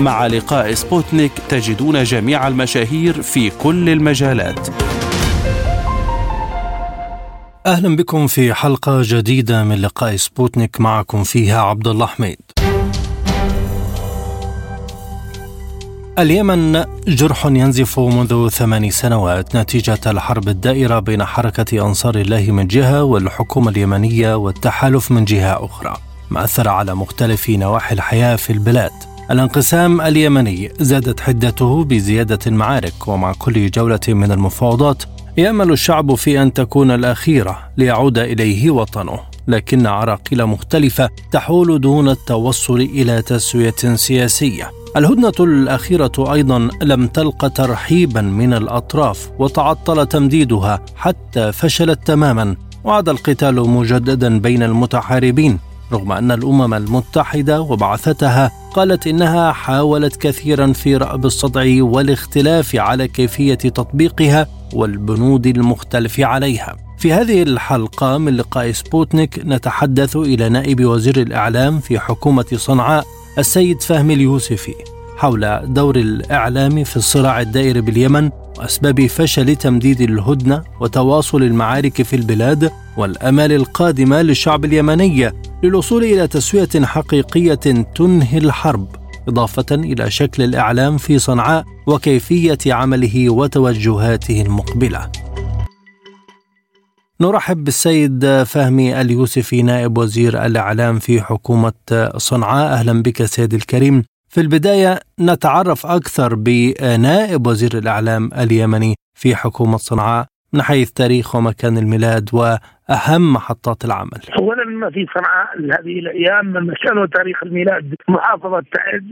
مع لقاء سبوتنيك تجدون جميع المشاهير في كل المجالات. أهلا بكم في حلقة جديدة من لقاء سبوتنيك معكم فيها عبد الله حميد. اليمن جرح ينزف منذ ثمان سنوات نتيجة الحرب الدائرة بين حركة أنصار الله من جهة والحكومة اليمنية والتحالف من جهة أخرى ما أثر على مختلف نواحي الحياة في البلاد الانقسام اليمني زادت حدته بزيادة المعارك ومع كل جولة من المفاوضات يأمل الشعب في أن تكون الأخيرة ليعود إليه وطنه. لكن عراقيل مختلفة تحول دون التوصل إلى تسوية سياسية. الهدنة الأخيرة أيضا لم تلق ترحيبا من الأطراف وتعطل تمديدها حتى فشلت تماما وعاد القتال مجددا بين المتحاربين. رغم أن الأمم المتحدة وبعثتها قالت إنها حاولت كثيرا في رأب الصدع والاختلاف على كيفية تطبيقها والبنود المختلف عليها. في هذه الحلقة من لقاء سبوتنيك نتحدث إلى نائب وزير الإعلام في حكومة صنعاء السيد فهمي اليوسفي حول دور الإعلام في الصراع الدائر باليمن وأسباب فشل تمديد الهدنة وتواصل المعارك في البلاد والأمال القادمة للشعب اليمني. للوصول إلى تسوية حقيقية تنهي الحرب إضافة إلى شكل الإعلام في صنعاء وكيفية عمله وتوجهاته المقبلة. نرحب بالسيد فهمي اليوسفي نائب وزير الإعلام في حكومة صنعاء. أهلا بك سيد الكريم. في البداية نتعرف أكثر بنائب وزير الإعلام اليمني في حكومة صنعاء. من حيث تاريخ ومكان الميلاد وأهم محطات العمل. أولا ما في صنعاء هذه الأيام من مكان وتاريخ الميلاد محافظة تعد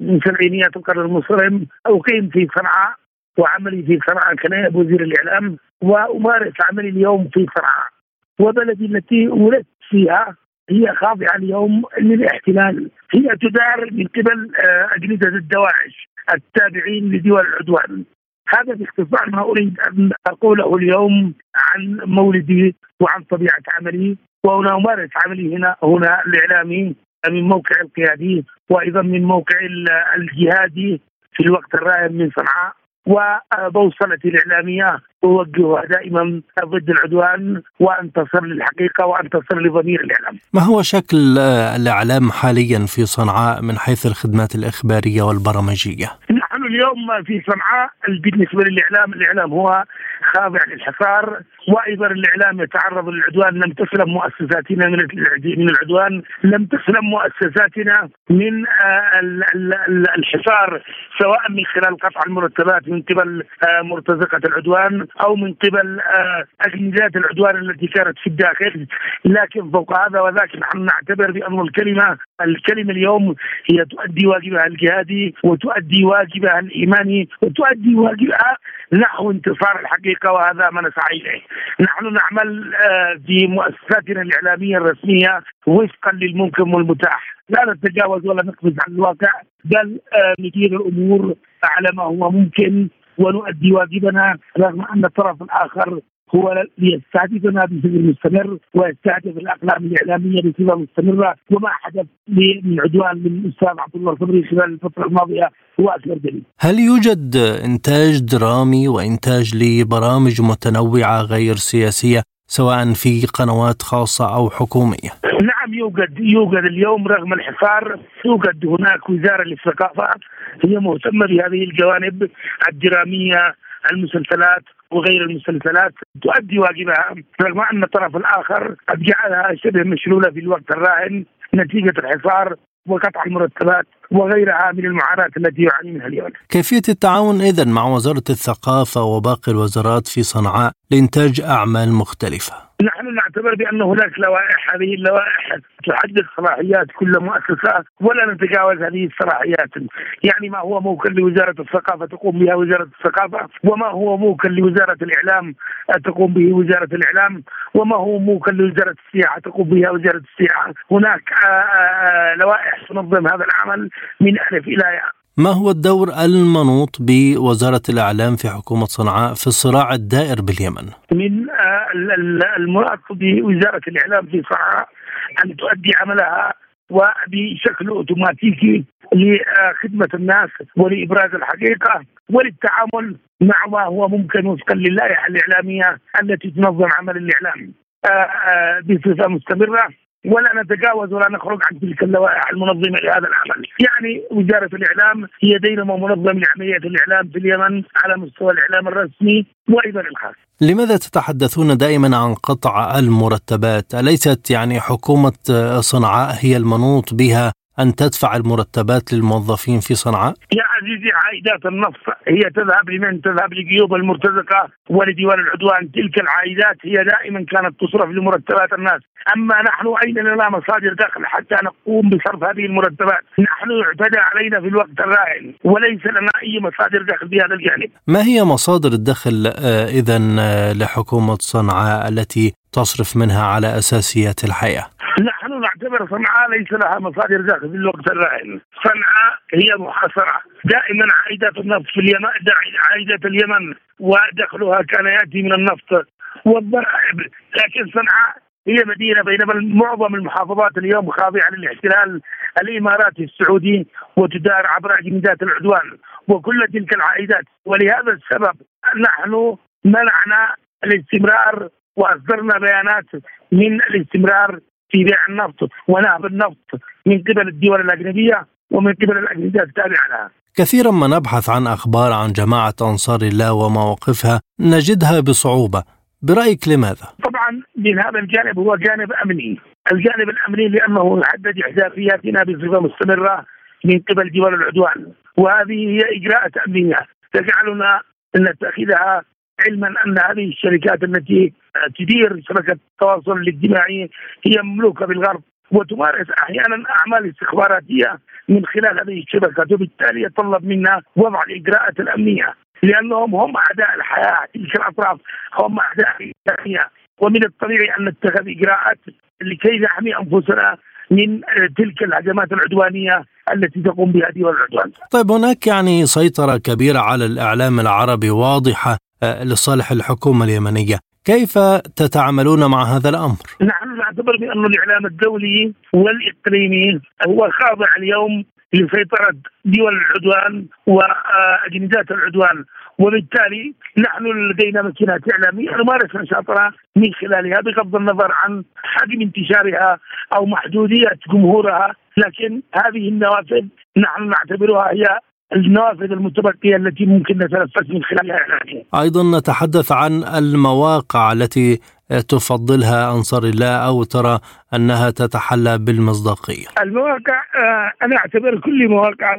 من سبعينيات القرن المصرم أقيم في صنعاء وعملي في صنعاء كنائب وزير الإعلام وأمارس عملي اليوم في صنعاء. وبلدي التي ولدت فيها هي خاضعة اليوم للاحتلال. هي تدار من قبل آه، أجهزة الدواعش التابعين لدول العدوان. هذا باختصار ما أريد أن أقوله اليوم عن مولدي وعن طبيعة عملي وهنا امارس عملي هنا هنا الإعلامي من موقع القيادي وأيضا من موقع الجهادي في الوقت الراهن من صنعاء وبوصلتي الإعلامية أوجهها دائما ضد العدوان وانتصر للحقيقة وانتصر لضمير الإعلام. ما هو شكل الإعلام حاليا في صنعاء من حيث الخدمات الإخبارية والبرامجيه؟ نحن اليوم في صنعاء بالنسبة للإعلام، الإعلام هو خاضع للحصار. وأيضا الإعلام يتعرض للعدوان. لم تسلم مؤسساتنا من من العدوان. لم تسلم مؤسساتنا من آه، الحصار سواء من خلال قطع المرتبات من قبل آه، مرتزقة العدوان أو من قبل آه، أجندات العدوان التي كانت في الداخل. لكن فوق هذا وذاك نحن نعتبر بأن الكلمة الكلمة اليوم هي تؤدي واجبها الجهادي وتؤدي واجبها الايماني وتؤدي واجبها نحو انتصار الحقيقة وهذا ما نسعى إليه. نحن نعمل آه، في مؤسساتنا الإعلامية الرسمية وفقا للممكن والمتاح، لا نتجاوز ولا نقفز عن الواقع بل آه، ندير الأمور على ما هو ممكن ونؤدي واجبنا رغم أن الطرف الآخر هو ليستهدفنا بشكل مستمر ويستهدف الأقلام الإعلامية بصفة مستمرة وما حدث من عدوان من الاستاذ عبد الله الخضري خلال الفترة الماضية هو أكبر دليل. هل يوجد إنتاج درامي وإنتاج لبرامج متنوعة غير سياسية سواء في قنوات خاصة أو حكومية؟ نعم يوجد يوجد اليوم رغم الحصار يوجد هناك وزارة للثقافة هي مهتمة بهذه الجوانب الدرامية المسلسلات وغير المسلسلات تؤدي واجبها. رغم أن الطرف الآخر قد جعلها شبه مشلولة في الوقت الراهن نتيجة الحصار وقطع المرتبات وغيرها من المعاناة التي يعاني منها اليوم. كيفية التعاون إذا مع وزارة الثقافة وباقي الوزارات في صنعاء لإنتاج أعمال مختلفة؟ نحن نعتبر بأن هناك لوائح هذه اللوائح تحدد صلاحيات كل مؤسسه ولا نتجاوز هذه الصلاحيات. يعني ما هو موكل لوزارة الثقافة تقوم بها وزارة الثقافة وما هو موكل لوزارة الإعلام تقوم به وزارة الإعلام وما هو موكل لوزارة السياحة تقوم بها وزارة السياحة. هناك آه، آه، آه، لوائح تنظم هذا العمل من ألف إلى ياء ما هو الدور المنوط بوزارة الإعلام في حكومة صنعاء في الصراع الدائر باليمن؟ من المنوط بوزارة الإعلام في صنعاء أن تؤدي عملها وبشكل أوتوماتيكي لخدمة الناس ولإبراز الحقيقة وللتعامل مع ما هو ممكن وفقا للائحة الإعلامية التي تنظم عمل الإعلام آه، آه، بصفة مستمرة ولا نتجاوز ولا نخرج عن تلك اللوائح المنظمة لهذا العمل، يعني وزارة الإعلام هي دينامو منظم لعملية الإعلام في اليمن على مستوى الإعلام الرسمي وأيضا الخاص. لماذا تتحدثون دائما عن قطع المرتبات؟ أليست يعني حكومة صنعاء هي المنوط بها أن تدفع المرتبات للموظفين في صنعاء؟ يا عزيزي عائدات النفط هي تذهب لمن؟ تذهب لجيوب المرتزقة ولديوان العدوان. تلك العائدات هي دائما كانت تصرف لمرتبات الناس. أما نحن أين لنا مصادر دخل حتى نقوم بصرف هذه المرتبات؟ نحن اعتدى علينا في الوقت الراهن وليس لنا أي مصادر دخل بهذا الجانب. ما هي مصادر الدخل آه، إذا آه، لحكومة صنعاء التي تصرف منها على أساسيات الحياة؟ نحن نعتبر صنعاء ليس لها مصادر دخل في الوقت الراهن صنعاء هي محاصرة. دائما عائدات النفط في اليمن عائدات اليمن ودخلها كان يأتي من النفط والضرائب. لكن صنعاء هي مدينة بينما معظم المحافظات اليوم خاضعة للاحتلال الإماراتي السعودي وتدار عبر أجندات العدوان وكل تلك العائدات. ولهذا السبب نحن منعنا الاستمرار وأصدرنا بيانات من الاستمرار في بيع النفط ونهب النفط من قبل الدول الأجنبية ومن قبل الأجهزة التابعة لها. كثيرا ما نبحث عن أخبار عن جماعة أنصار الله ومواقفها نجدها بصعوبة، برأيك لماذا؟ طبعا من هذا الجانب هو جانب أمني، الجانب الأمني لأنه يحدد احداثياتنا بصفة مستمرة من قبل دول العدوان، وهذه هي إجراءات أمنية تجعلنا نتخذها علما أن هذه الشركات التي تدير شبكه التواصل الاجتماعي هي مملوكة بالغرب وتمارس أحيانا أعمال استخباراتية من خلال هذه الشبكات وبالتالي يتطلب منا وضع الإجراءات الأمنية لأنهم هم أعداء الحياة تلك الأطراف هم أعداء الانسانيه ومن الطبيعي أن نتخذ إجراءات لكي نحمي أنفسنا من تلك الهجمات العدوانية التي تقوم بها دول العدوان. طيب هناك يعني سيطرة كبيرة على الإعلام العربي واضحة آه، لصالح الحكومة اليمنية كيف تتعاملون مع هذا الأمر؟ نحن نعتبر بأن الإعلام الدولي والإقليمي هو خاضع اليوم لسيطرة دول العدوان وأجندات العدوان وبالتالي نحن لدينا ماكينات إعلامية نمارس نشاطنا من خلالها بغض النظر عن حجم انتشارها أو محدودية جمهورها لكن هذه النوافذ نحن نعتبرها هي النوافذ المتبقية التي ممكن نتنفس من خلالها اعلاميا. أيضا نتحدث عن المواقع التي تفضلها أنصار الله أو ترى أنها تتحلى بالمصداقية. المواقع آه، أنا أعتبر كل مواقع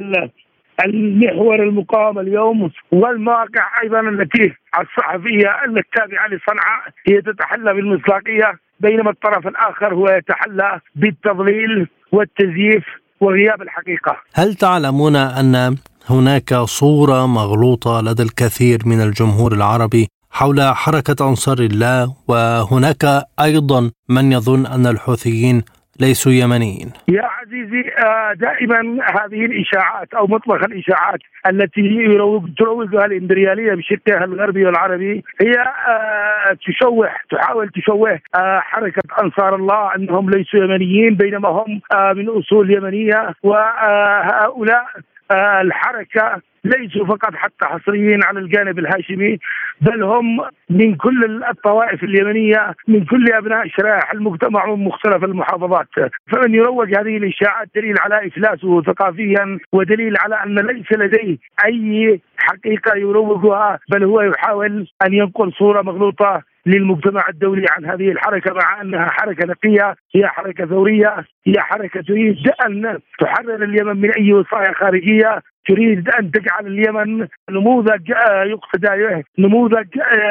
المحور المقاومه اليوم والمواقع أيضا التي الصحفية التابعة لصنعاء هي تتحلى بالمصداقية بينما الطرف الآخر هو يتحلى بالتضليل والتزييف وغياب الحقيقة. هل تعلمون أن هناك صورة مغلوطة لدى الكثير من الجمهور العربي حول حركة أنصار الله وهناك أيضا من يظن أن الحوثيين ليسوا يمنيين. يا عزيزي آه، دائما هذه الإشاعات أو مطلق الإشاعات التي تروجها الإمبريالية بشقها الغربي والعربي هي آه، تشوه تحاول تشوه آه، حركة أنصار الله أنهم ليسوا يمنيين بينما هم من أصول يمنية وهؤلاء الحركة ليسوا فقط حتى حصريين على الجانب الهاشمي بل هم من كل الطوائف اليمنية من كل أبناء شرائح المجتمع من مختلف المحافظات. فمن يروج هذه الاشاعات دليل على إفلاسه ثقافيا ودليل على أن ليس لديه أي حقيقة يروجها بل هو يحاول أن ينقل صورة مغلوطة للمجتمع الدولي عن هذه الحركة مع أنها حركة نقية هي حركة ثورية هي حركة تريد أن تحرر اليمن من أي وصايا خارجية تريد أن تجعل اليمن نموذج يقتدى نموذج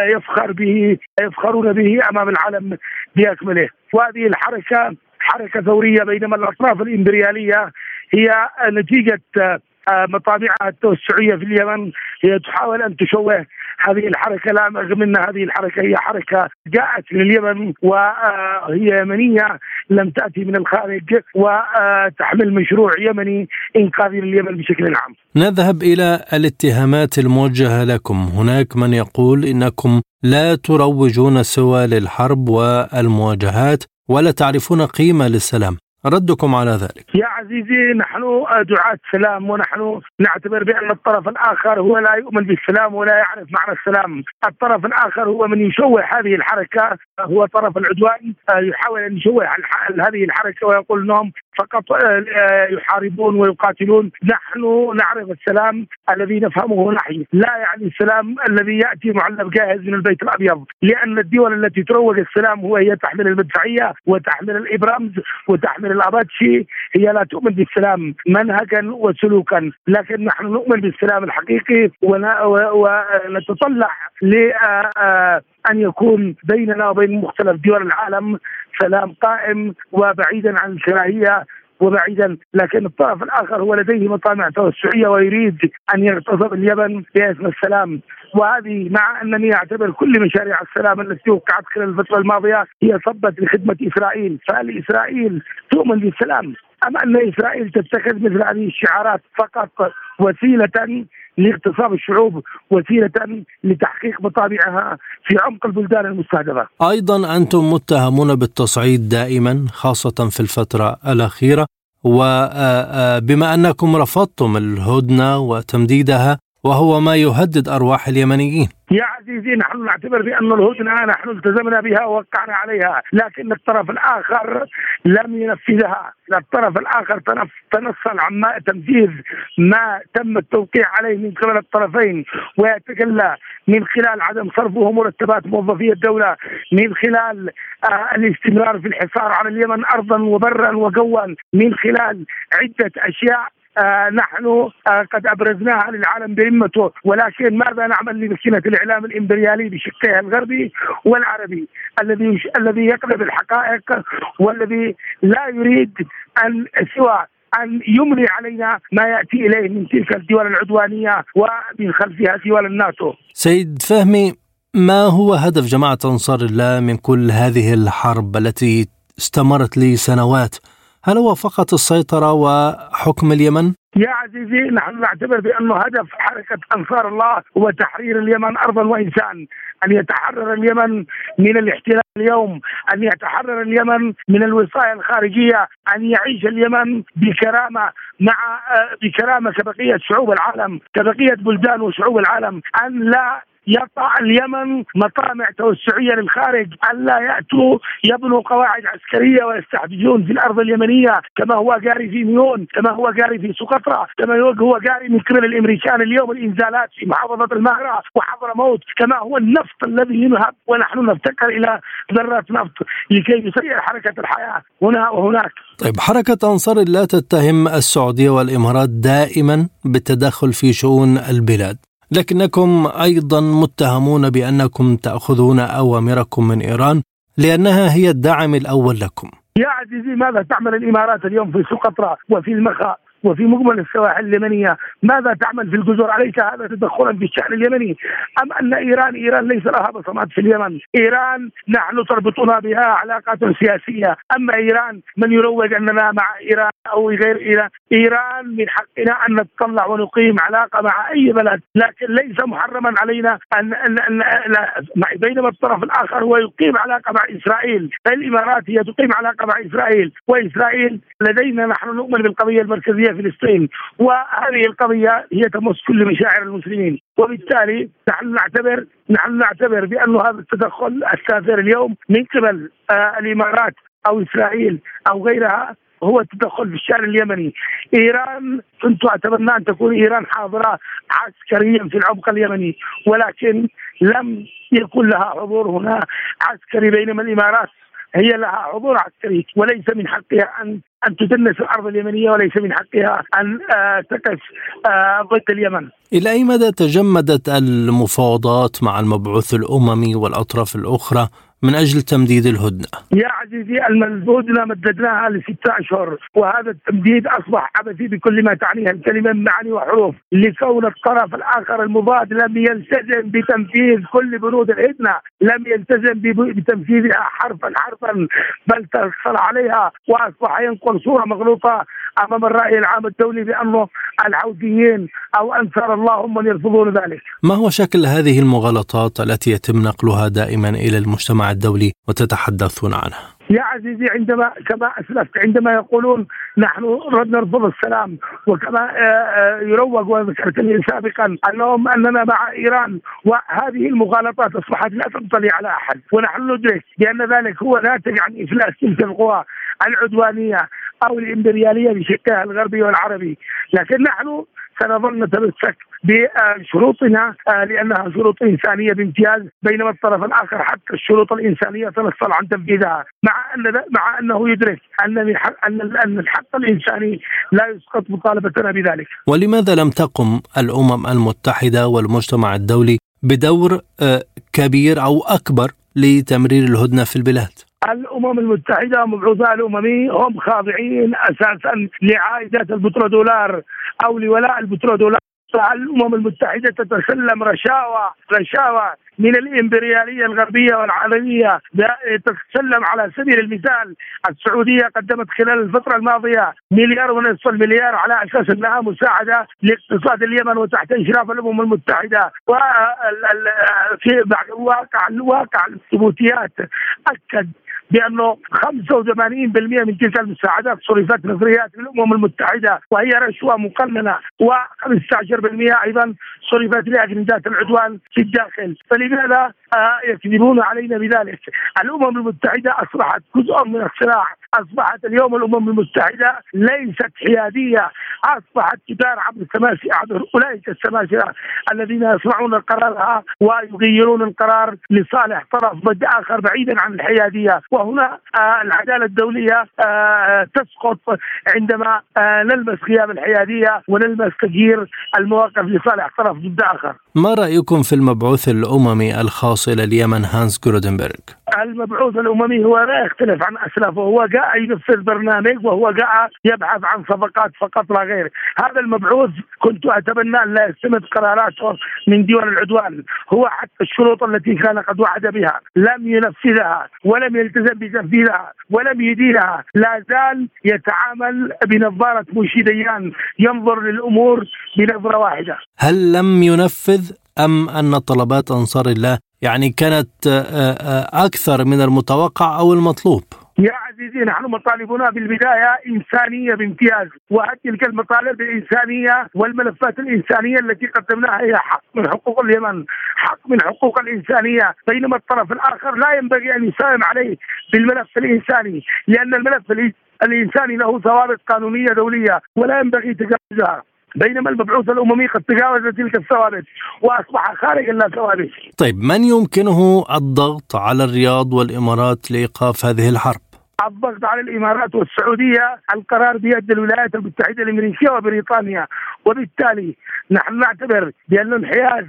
يفخر به يفخرون به أمام العالم بأكمله. وهذه الحركة حركة ثورية بينما الأطراف الإمبريالية هي نتيجة آه، مطامعها التوسعيه في اليمن هي تحاول أن تشوه هذه الحركة لا رغم أن هذه الحركة هي حركة جاءت من اليمن وهي يمنية لم تأتي من الخارج وتحمل مشروع يمني انقاذ اليمن بشكل عام. نذهب إلى الاتهامات الموجهة لكم، هناك من يقول إنكم لا تروجون سوى للحرب والمواجهات ولا تعرفون قيمة للسلام. ردكم على ذلك. يا عزيزي نحن دعاة سلام ونحن نعتبر بأن الطرف الآخر هو لا يؤمن بالسلام ولا يعرف معنى السلام. الطرف الآخر هو من يشوه هذه الحركة هو طرف العدوان يحاول أن يشوه هذه الحركة ويقول أنهم فقط يحاربون ويقاتلون. نحن نعرف السلام الذي نفهمه نحن. لا يعني السلام الذي يأتي معلب جاهز من البيت الأبيض. لأن الدول التي تروج السلام هو هي تحمل المدفعية وتحمل الإبرامز وتحمل الأباتشي. هي لا تؤمن بالسلام منهجا وسلوكا. لكن نحن نؤمن بالسلام الحقيقي ونتطلع ل أن يكون بيننا وبين مختلف دول العالم سلام قائم وبعيدا عن الكراهية وبعيدا لكن الطرف الآخر هو لديه مطامع توسعية ويريد أن يغتصب اليمن باسم السلام وهذه مع أنني أعتبر كل مشاريع السلام التي وقعت خلال الفترة الماضية هي صبت لخدمة إسرائيل، فهل إسرائيل تؤمن بالسلام؟ أم أن إسرائيل تتخذ مثل هذه الشعارات فقط وسيلة لاغتصاب الشعوب وسيلة لتحقيق مطامعها في عمق البلدان المستهدفة. أيضا أنتم متهمون بالتصعيد دائما خاصة في الفترة الأخيرة وبما أنكم رفضتم الهدنة وتمديدها وهو ما يهدد أرواح اليمنيين. يا عزيزي نحن نعتبر بأن الهدنة نحن التزمنا بها ووقعنا عليها لكن الطرف الآخر لم ينفذها الطرف الآخر تنصل عن تنفيذ ما تم التوقيع عليه من قبل الطرفين ويتجلى من خلال عدم صرفه مرتبات موظفي الدولة من خلال آه الاستمرار في الحصار على اليمن أرضا وبرا وجوا من خلال عدة أشياء آه نحن آه قد أبرزناها للعالم بهمته ولكن ماذا نعمل لمسكنه الإعلام الإمبريالي بشقيه الغربي والعربي الذي الذي يقلب الحقائق والذي لا يريد أن سوى أن يملي علينا ما يأتي إليه من تلك الدول العدوانية ومن خلفها دول الناتو. سيد فهمي ما هو هدف جماعة أنصار الله من كل هذه الحرب التي استمرت لسنوات؟ هل هو فقط السيطرة وحكم اليمن؟ يا عزيزي نحن نعتبر بأنه هدف حركة أنصار الله هو تحرير اليمن أرضا وإنسان أن يتحرر اليمن من الاحتلال اليوم أن يتحرر اليمن من الوصاية الخارجية أن يعيش اليمن بكرامة مع بكرامة كبقية شعوب العالم كبقية بلدان وشعوب العالم أن لا يقع اليمن مطامع توسعية للخارج ألا يأتوا يبنوا قواعد عسكرية ويستحدثون في الأرض اليمنية كما هو جاري في ميون كما هو جاري في سقطرى كما هو جاري من قبل الأمريكان اليوم الإنزالات في محافظة المهرة وحضرموت كما هو النفط الذي ينهب ونحن نفتقر إلى ذرات نفط لكي يسير حركة الحياة هنا وهناك. طيب حركة أنصار الله تتهم السعودية والإمارات دائما بالتدخل في شؤون البلاد. لكنكم أيضا متهمون بأنكم تأخذون أوامركم من إيران لأنها هي الداعم الأول لكم. يا عزيزي ماذا تعمل الإمارات اليوم في سقطرى وفي المخا وفي مجمل السواحل اليمنيه، ماذا تعمل في الجزر؟ اليس هذا تدخلا في الشأن اليمني؟ أم أن إيران إيران ليس لها بصمات في اليمن، إيران نحن تربطنا بها علاقات سياسية، أما إيران من يروج أننا مع إيران أو غير إيران، إيران من حقنا أن نتطلع ونقيم علاقة مع أي بلد، لكن ليس محرما علينا ان ان, أن بينما الطرف الآخر هو يقيم علاقة مع إسرائيل، الإمارات هي تقيم علاقة مع إسرائيل، وإسرائيل لدينا نحن نؤمن بالقضية المركزية فلسطين. وهذه القضية هي تمس كل مشاعر المسلمين. وبالتالي نحن نعتبر نحن نعتبر بأن هذا التدخل السافر اليوم من قبل آه الإمارات أو إسرائيل أو غيرها هو التدخل في الشأن اليمني. إيران كنت أتمنى أن تكون إيران حاضرة عسكريا في العمق اليمني. ولكن لم يكن لها حضور هنا عسكري بينما الإمارات. هي لها حضور عسكري وليس من حقها ان أن تدنس الأرض اليمنية وليس من حقها أن آه، تقف آه، ضد اليمن. إلى أي مدى تجمدت المفاوضات مع المبعوث الأممي والأطراف الأخرى من أجل تمديد الهدنة؟ يا عزيزي الهدنة مددناها لستة أشهر وهذا التمديد أصبح عبثي بكل ما تعنيه الكلمة من معاني وحروف لكون الطرف الآخر المضاد لم يلتزم بتنفيذ كل بنود الهدنة، لم يلتزم بتنفيذها حرفا حرفا بل تأخر عليها وأصبح ينقل صورة مغلوطة أمام الرأي العام الدولي بأنه الحوثيين أو انصار الله هم من يرفضون ذلك. ما هو شكل هذه المغالطات التي يتم نقلها دائما إلى المجتمع الدولي وتتحدثون عنها؟ يا عزيزي عندما كما أسلفت عندما يقولون نحن نرفض السلام وكما آه، آه، يروج وذكرت لي سابقا أنهم أننا مع إيران وهذه المغالطات أصبحت لا تنطلي على أحد ونحن ندرك بأن ذلك هو ناتج عن إفلاس تلك القوى العدوانية أو الإمبريالية بشكلها الغربي والعربي لكن نحن سنظل نتمسك بشروطنا آه، لأنها شروط إنسانية بامتياز بينما الطرف الآخر حتى الشروط الإنسانية تنصل عن تنفيذها مع أن مع أنه يدرك أن أن أن الحق الإنساني لا يسقط مطالبتنا بذلك. ولماذا لم تقم الأمم المتحدة والمجتمع الدولي بدور آه، كبير أو أكبر لتمرير الهدنة في البلاد؟ الأمم المتحدة ومبعوثها الاممي هم خاضعين أساسا لعائدات البترودولار أو لولاء البترودولار. الأمم المتحدة تتسلم رشاوى رشاوى من الإمبريالية الغربية والعالميه تتسلم على سبيل المثال السعودية قدمت خلال الفترة الماضية مليار ونصف المليار على أساس أنها مساعدة لاقتصاد اليمن وتحت اشراف الأمم المتحدة. وفي واقع الواقع الثبوتيات أكد بأنه 85% من تلك المساعدات صرفت نظريات للامم المتحدة وهي رشوة مقننة و15% أيضا صرفت لاجندات العدوان في الداخل. فلماذا آه، يكذبون علينا بذلك؟ الأمم المتحدة أصبحت جزء من الصراع. أصبحت اليوم الأمم المتحدة ليست حيادية أصبحت تدار عبر السماسره عبر أولئك السماسره الذين يصنعون القرار ويغيرون القرار لصالح طرف آخر بعيدا عن الحيادية وهنا آه، العدالة الدولية آه، تسقط عندما نلمس غياب الحيادية ونلمس تغيير المواقف لصالح طرف ضد آخر. ما رأيكم في المبعوث الأممي الخاص إلى اليمن هانس جرودنبرغ؟ المبعوث الأممي هو لا يختلف عن أسلافه هو جاء ينفذ برنامج وهو جاء يبحث عن صفقات فقط لا غير. هذا المبعوث كنت أتمنى أن لا يستمد قراراته من ديوان العدوان. هو حتى الشروط التي كان قد وعد بها لم ينفذها ولم يلتزم بتنفيذها ولم يديرها. لا زال يتعامل بنظارة موشي ديان ينظر للأمور بنظرة واحدة. هل لم ينفذ؟ أم أن طلبات أنصار الله يعني كانت آه، آه، أكثر من المتوقع أو المطلوب يا عزيزي نحن مطالبنا بالبداية إنسانية بامتياز وتلك المطالب الإنسانية والملفات الإنسانية التي قدمناها هي حق من حقوق اليمن، حق من حقوق الإنسانية، بينما الطرف الآخر لا ينبغي أن يساهم عليه بالملف الإنساني، لأن الملف الإنساني له ضوابط قانونية دولية ولا ينبغي تجاوزها. بينما المبعوث الأممي قد تجاوز تلك الثوابت وأصبح خارج ثوابت. طيب من يمكنه الضغط على الرياض والإمارات لإيقاف هذه الحرب؟ الضغط على الإمارات والسعودية القرار بيد الولايات المتحدة الأمريكية وبريطانيا وبالتالي نحن نعتبر بأن انحياز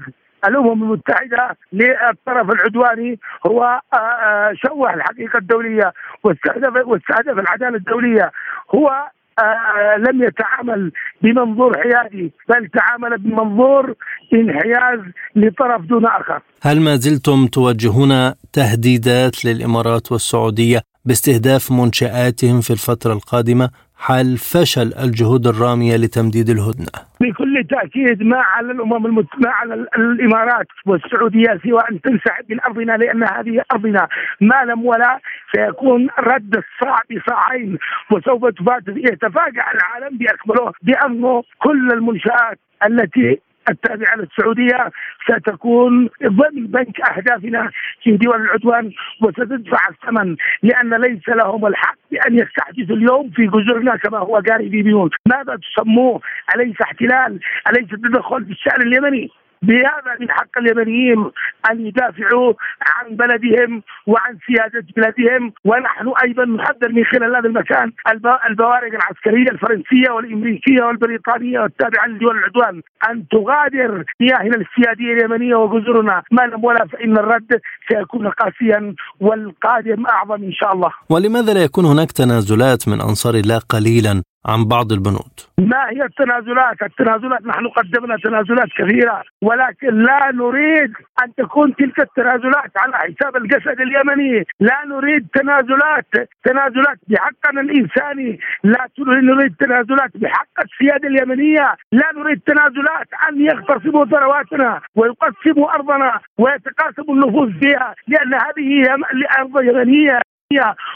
الأمم المتحدة للطرف العدواني هو آه، آه، شوه الحقيقة الدولية واستهدف واستهدف العدالة الدولية هو آه لم يتعامل بمنظور حيادي بل تعامل بمنظور انحياز لطرف دون آخر. هل ما زلتم توجهون تهديدات للإمارات والسعودية باستهداف منشآتهم في الفترة القادمة حال فشل الجهود الرامية لتمديد الهدنة؟ بكل تأكيد ما على الأمم المت... ما على الإمارات والسعودية سوى أن تنسحب من أرضنا لأن هذه أرضنا ما لم ولا سيكون رد الصاع بصاعين وسوف يتفاجأ العالم بأكمله بأنه كل المنشآت التي التابعة للسعودية ستكون ضمن بنك أهدافنا في دول العدوان وستدفع الثمن لأن ليس لهم الحق بأن يستحدثوا اليوم في جزرنا كما هو جاري بيبيون ماذا تسموه؟ أليس احتلال؟ أليس تدخل في الشأن اليمني؟ بهذا من حق اليمنيين أن يدافعوا عن بلدهم وعن سيادة بلادهم ونحن أيضا نحذر من خلال هذا المكان البوارق العسكرية الفرنسية والإمريكية والبريطانية والتابعة لدول العدوان أن تغادر مياهنا السيادية اليمنية وجزرنا ما لم ولا فإن الرد سيكون قاسيا والقادم أعظم إن شاء الله. ولماذا لا يكون هناك تنازلات من أنصار الله قليلا عن بعض البنود. ما هي التنازلات؟ التنازلات نحن قدمنا تنازلات كثيرة ولكن لا نريد أن تكون تلك التنازلات على حساب الجسد اليمني. لا نريد تنازلات تنازلات بحقنا الإنساني. لا نريد تنازلات بحق السيادة اليمنية. لا نريد تنازلات أن يغتصبوا ثرواتنا ويقسموا أرضنا ويتقاسموا النفوذ فيها لأن هذه هي أرض يمنية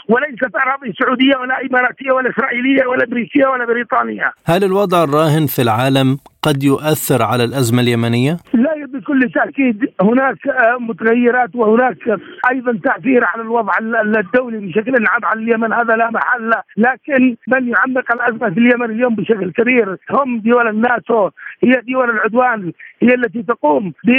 وليست أراضي سعودية ولا إماراتية ولا إسرائيلية ولا أمريكية ولا بريطانية. هل الوضع الراهن في العالم قد يؤثر على الأزمة اليمنية؟ لا بكل تأكيد. هناك متغيرات وهناك أيضا تأثير على الوضع الدولي بشكل عام على اليمن. هذا لا محل لكن من يعمق الأزمة في اليمن اليوم بشكل كبير؟ هم دول الناتو. هي دول العدوان. هي التي تقوم ب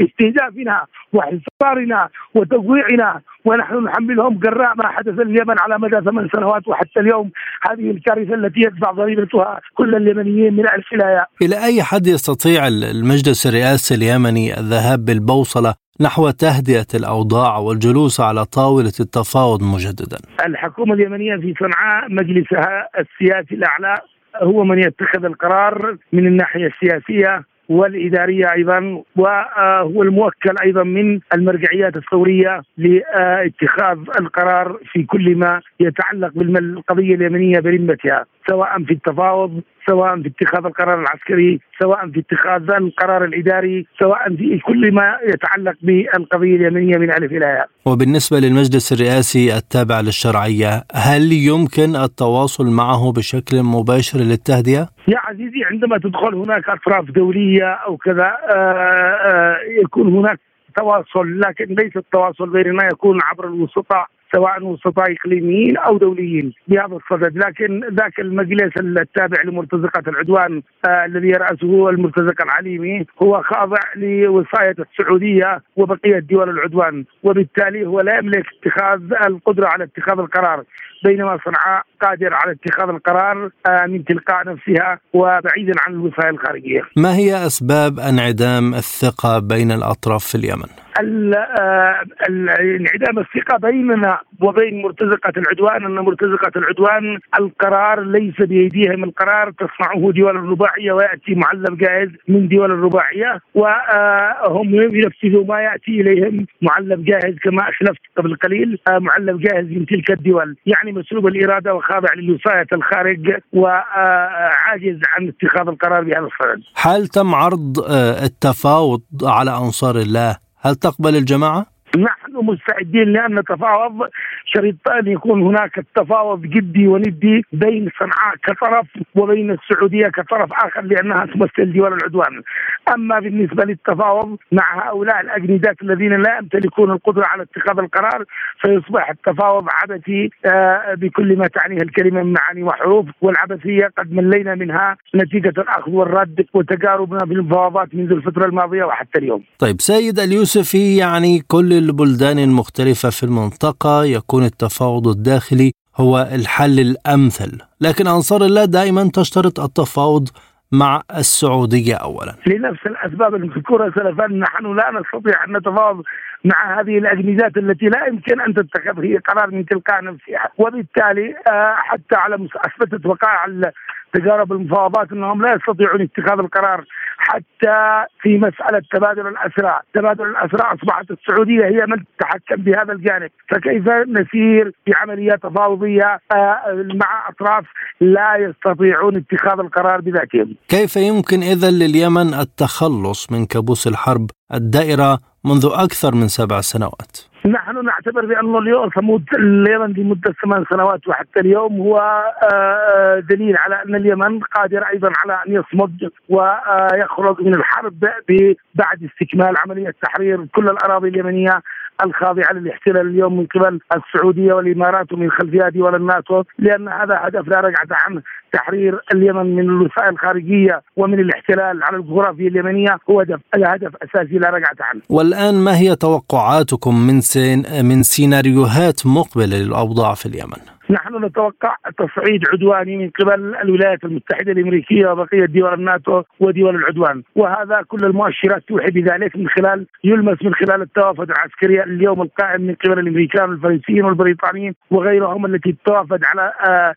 استهدافنا وحصارنا وتطويعنا ونحن نحملهم جراء ما حدث اليمن على مدى ثمان سنوات وحتى اليوم هذه الكارثة التي يدفع ضريبتها كل اليمنيين من ألف إلى إلى أي حد يستطيع المجلس الرئاسي اليمني الذهاب بالبوصلة نحو تهدئة الأوضاع والجلوس على طاولة التفاوض مجددا؟ الحكومة اليمنية في صنعاء مجلسها السياسي الأعلى هو من يتخذ القرار من الناحية السياسية والإدارية أيضا وهو الموكل أيضا من المرجعيات الثورية لاتخاذ القرار في كل ما يتعلق بالقضية اليمنية برمتها. سواء في التفاوض سواء في اتخاذ القرار العسكري سواء في اتخاذ القرار الإداري سواء في كل ما يتعلق بالقضية اليمنية من ألف إلى ياء. وبالنسبة للمجلس الرئاسي التابع للشرعية هل يمكن التواصل معه بشكل مباشر للتهدئة؟ يا عزيزي عندما تدخل هناك أطراف دولية أو كذا آآ آه، آآ آه، يكون هناك تواصل لكن ليس التواصل بيننا يكون عبر الوسطاء سواء وسطاء اقليميين أو دوليين بهذا الصدد، لكن ذاك المجلس التابع لمرتزقة العدوان آه الذي يرأسه المرتزق العليمي هو خاضع لوصاية السعودية وبقية دول العدوان، وبالتالي هو لا يملك اتخاذ القدرة على اتخاذ القرار، بينما صنعاء قادر على اتخاذ القرار آه من تلقاء نفسها وبعيدا عن الوصايه الخارجية. ما هي أسباب انعدام الثقة بين الأطراف في اليمن؟ انعدام الثقة بيننا وبين مرتزقة العدوان أن مرتزقة العدوان القرار ليس بأيديهم القرار تصنعه دول الرباعية ويأتي معلم جاهز من دول الرباعية وهم ينفذوا ما يأتي إليهم معلم جاهز كما أسلفت قبل قليل معلم جاهز من تلك الدول يعني مسلوب الإرادة وخاضع للوصاية الخارج وعاجز عن اتخاذ القرار بهذا الصدد هل تم عرض التفاوض على أنصار الله هل تقبل الجماعة؟ نحن مستعدين لأن نتفاوض شريط ان يكون هناك التفاوض جدي وندي بين صنعاء كطرف وبين السعودية كطرف آخر لأنها تمثل دول العدوان. أما بالنسبة للتفاوض مع هؤلاء الأجندات الذين لا يمتلكون القدرة على اتخاذ القرار فيصبح التفاوض عبثي آه، بكل ما تعنيه الكلمة من معاني وحروف والعبثية قد ملينا منها نتيجة الأخذ والرد وتجاربنا في المفاوضات منذ الفترة الماضية وحتى اليوم. طيب سيد اليوسفي يعني كل البلدان المختلفة في المنطقة يكون التفاوض الداخلي هو الحل الأمثل لكن أنصار الله دائما تشترط التفاوض مع السعودية أولا. لنفس الأسباب المذكورة سلفا نحن لا نستطيع أن نتفاوض مع هذه الأجندات التي لا يمكن أن تتخذ هي قرار من تلقاء نفسها. وبالتالي آه، حتى على أثبتت وقائع تجارب المفاوضات إنهم لا يستطيعون اتخاذ القرار حتى في مسألة تبادل الاسرى، تبادل الاسرى أصبحت السعودية هي من تتحكم بهذا الجانب، فكيف نسير في عمليات تفاوضية آه، مع أطراف لا يستطيعون اتخاذ القرار بذاتهم. كيف يمكن اذا لليمن التخلص من كابوس الحرب الدائرة منذ أكثر من سبع سنوات؟ نحن نعتبر بأن اليوم ثمود اليمن لمدة ثمان سنوات وحتى اليوم هو آه، دليل على أن اليمن قادر أيضا على أن يصمد ويخرج من الحرب بعد استكمال عملية تحرير كل الأراضي اليمنية الخاضعة للاحتلال اليوم من قبل السعودية والإمارات ومن خلفها دول الناتو لأن هذا هدف لا رجعة عنه تحرير اليمن من الوسائل الخارجية ومن الاحتلال على الجغرافيا اليمنية هو هدف هدف أساسي لا رجعة عنه والآن ما هي توقعاتكم من سين من سيناريوهات مقبلة للأوضاع في اليمن؟ نحن نتوقع تصعيد عدواني من قبل الولايات المتحدة الأمريكية وبقية دول الناتو ودول العدوان وهذا كل المؤشرات توحي بذلك من خلال يلمس من خلال التوافد العسكريه اليوم القائم من قبل الأمريكان والفرنسيين والبريطانيين وغيرهم التي تتوافد على آه،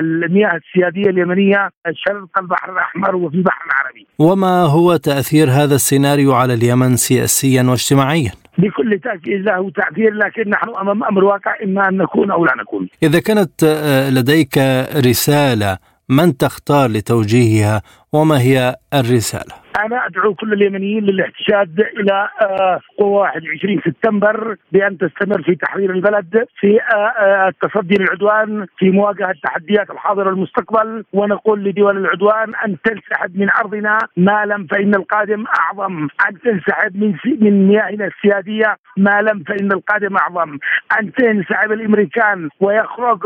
المياه السيادية اليمنية شرق البحر الأحمر وفي البحر العربي. وما هو تأثير هذا السيناريو على اليمن سياسيا واجتماعيا؟ بكل تأكيد له تاثير لكن نحن أمام أمر واقع إما أن نكون أو لا نكون. إذا كانت آه، لديك رسالة من تختار لتوجيهها وما هي الرسالة؟ أنا أدعو كل اليمنيين للاحتشاد إلى آه، قوة 21 سبتمبر بأن تستمر في تحرير البلد في آه، آه، التصدي للعدوان في مواجهة تحديات الحاضر والمستقبل ونقول لدول العدوان أن تنسحب من أرضنا ما لم فإن القادم أعظم. أن تنسحب من من مياهنا السيادية ما لم فإن القادم أعظم. أن تنسحب الأمريكان ويخرج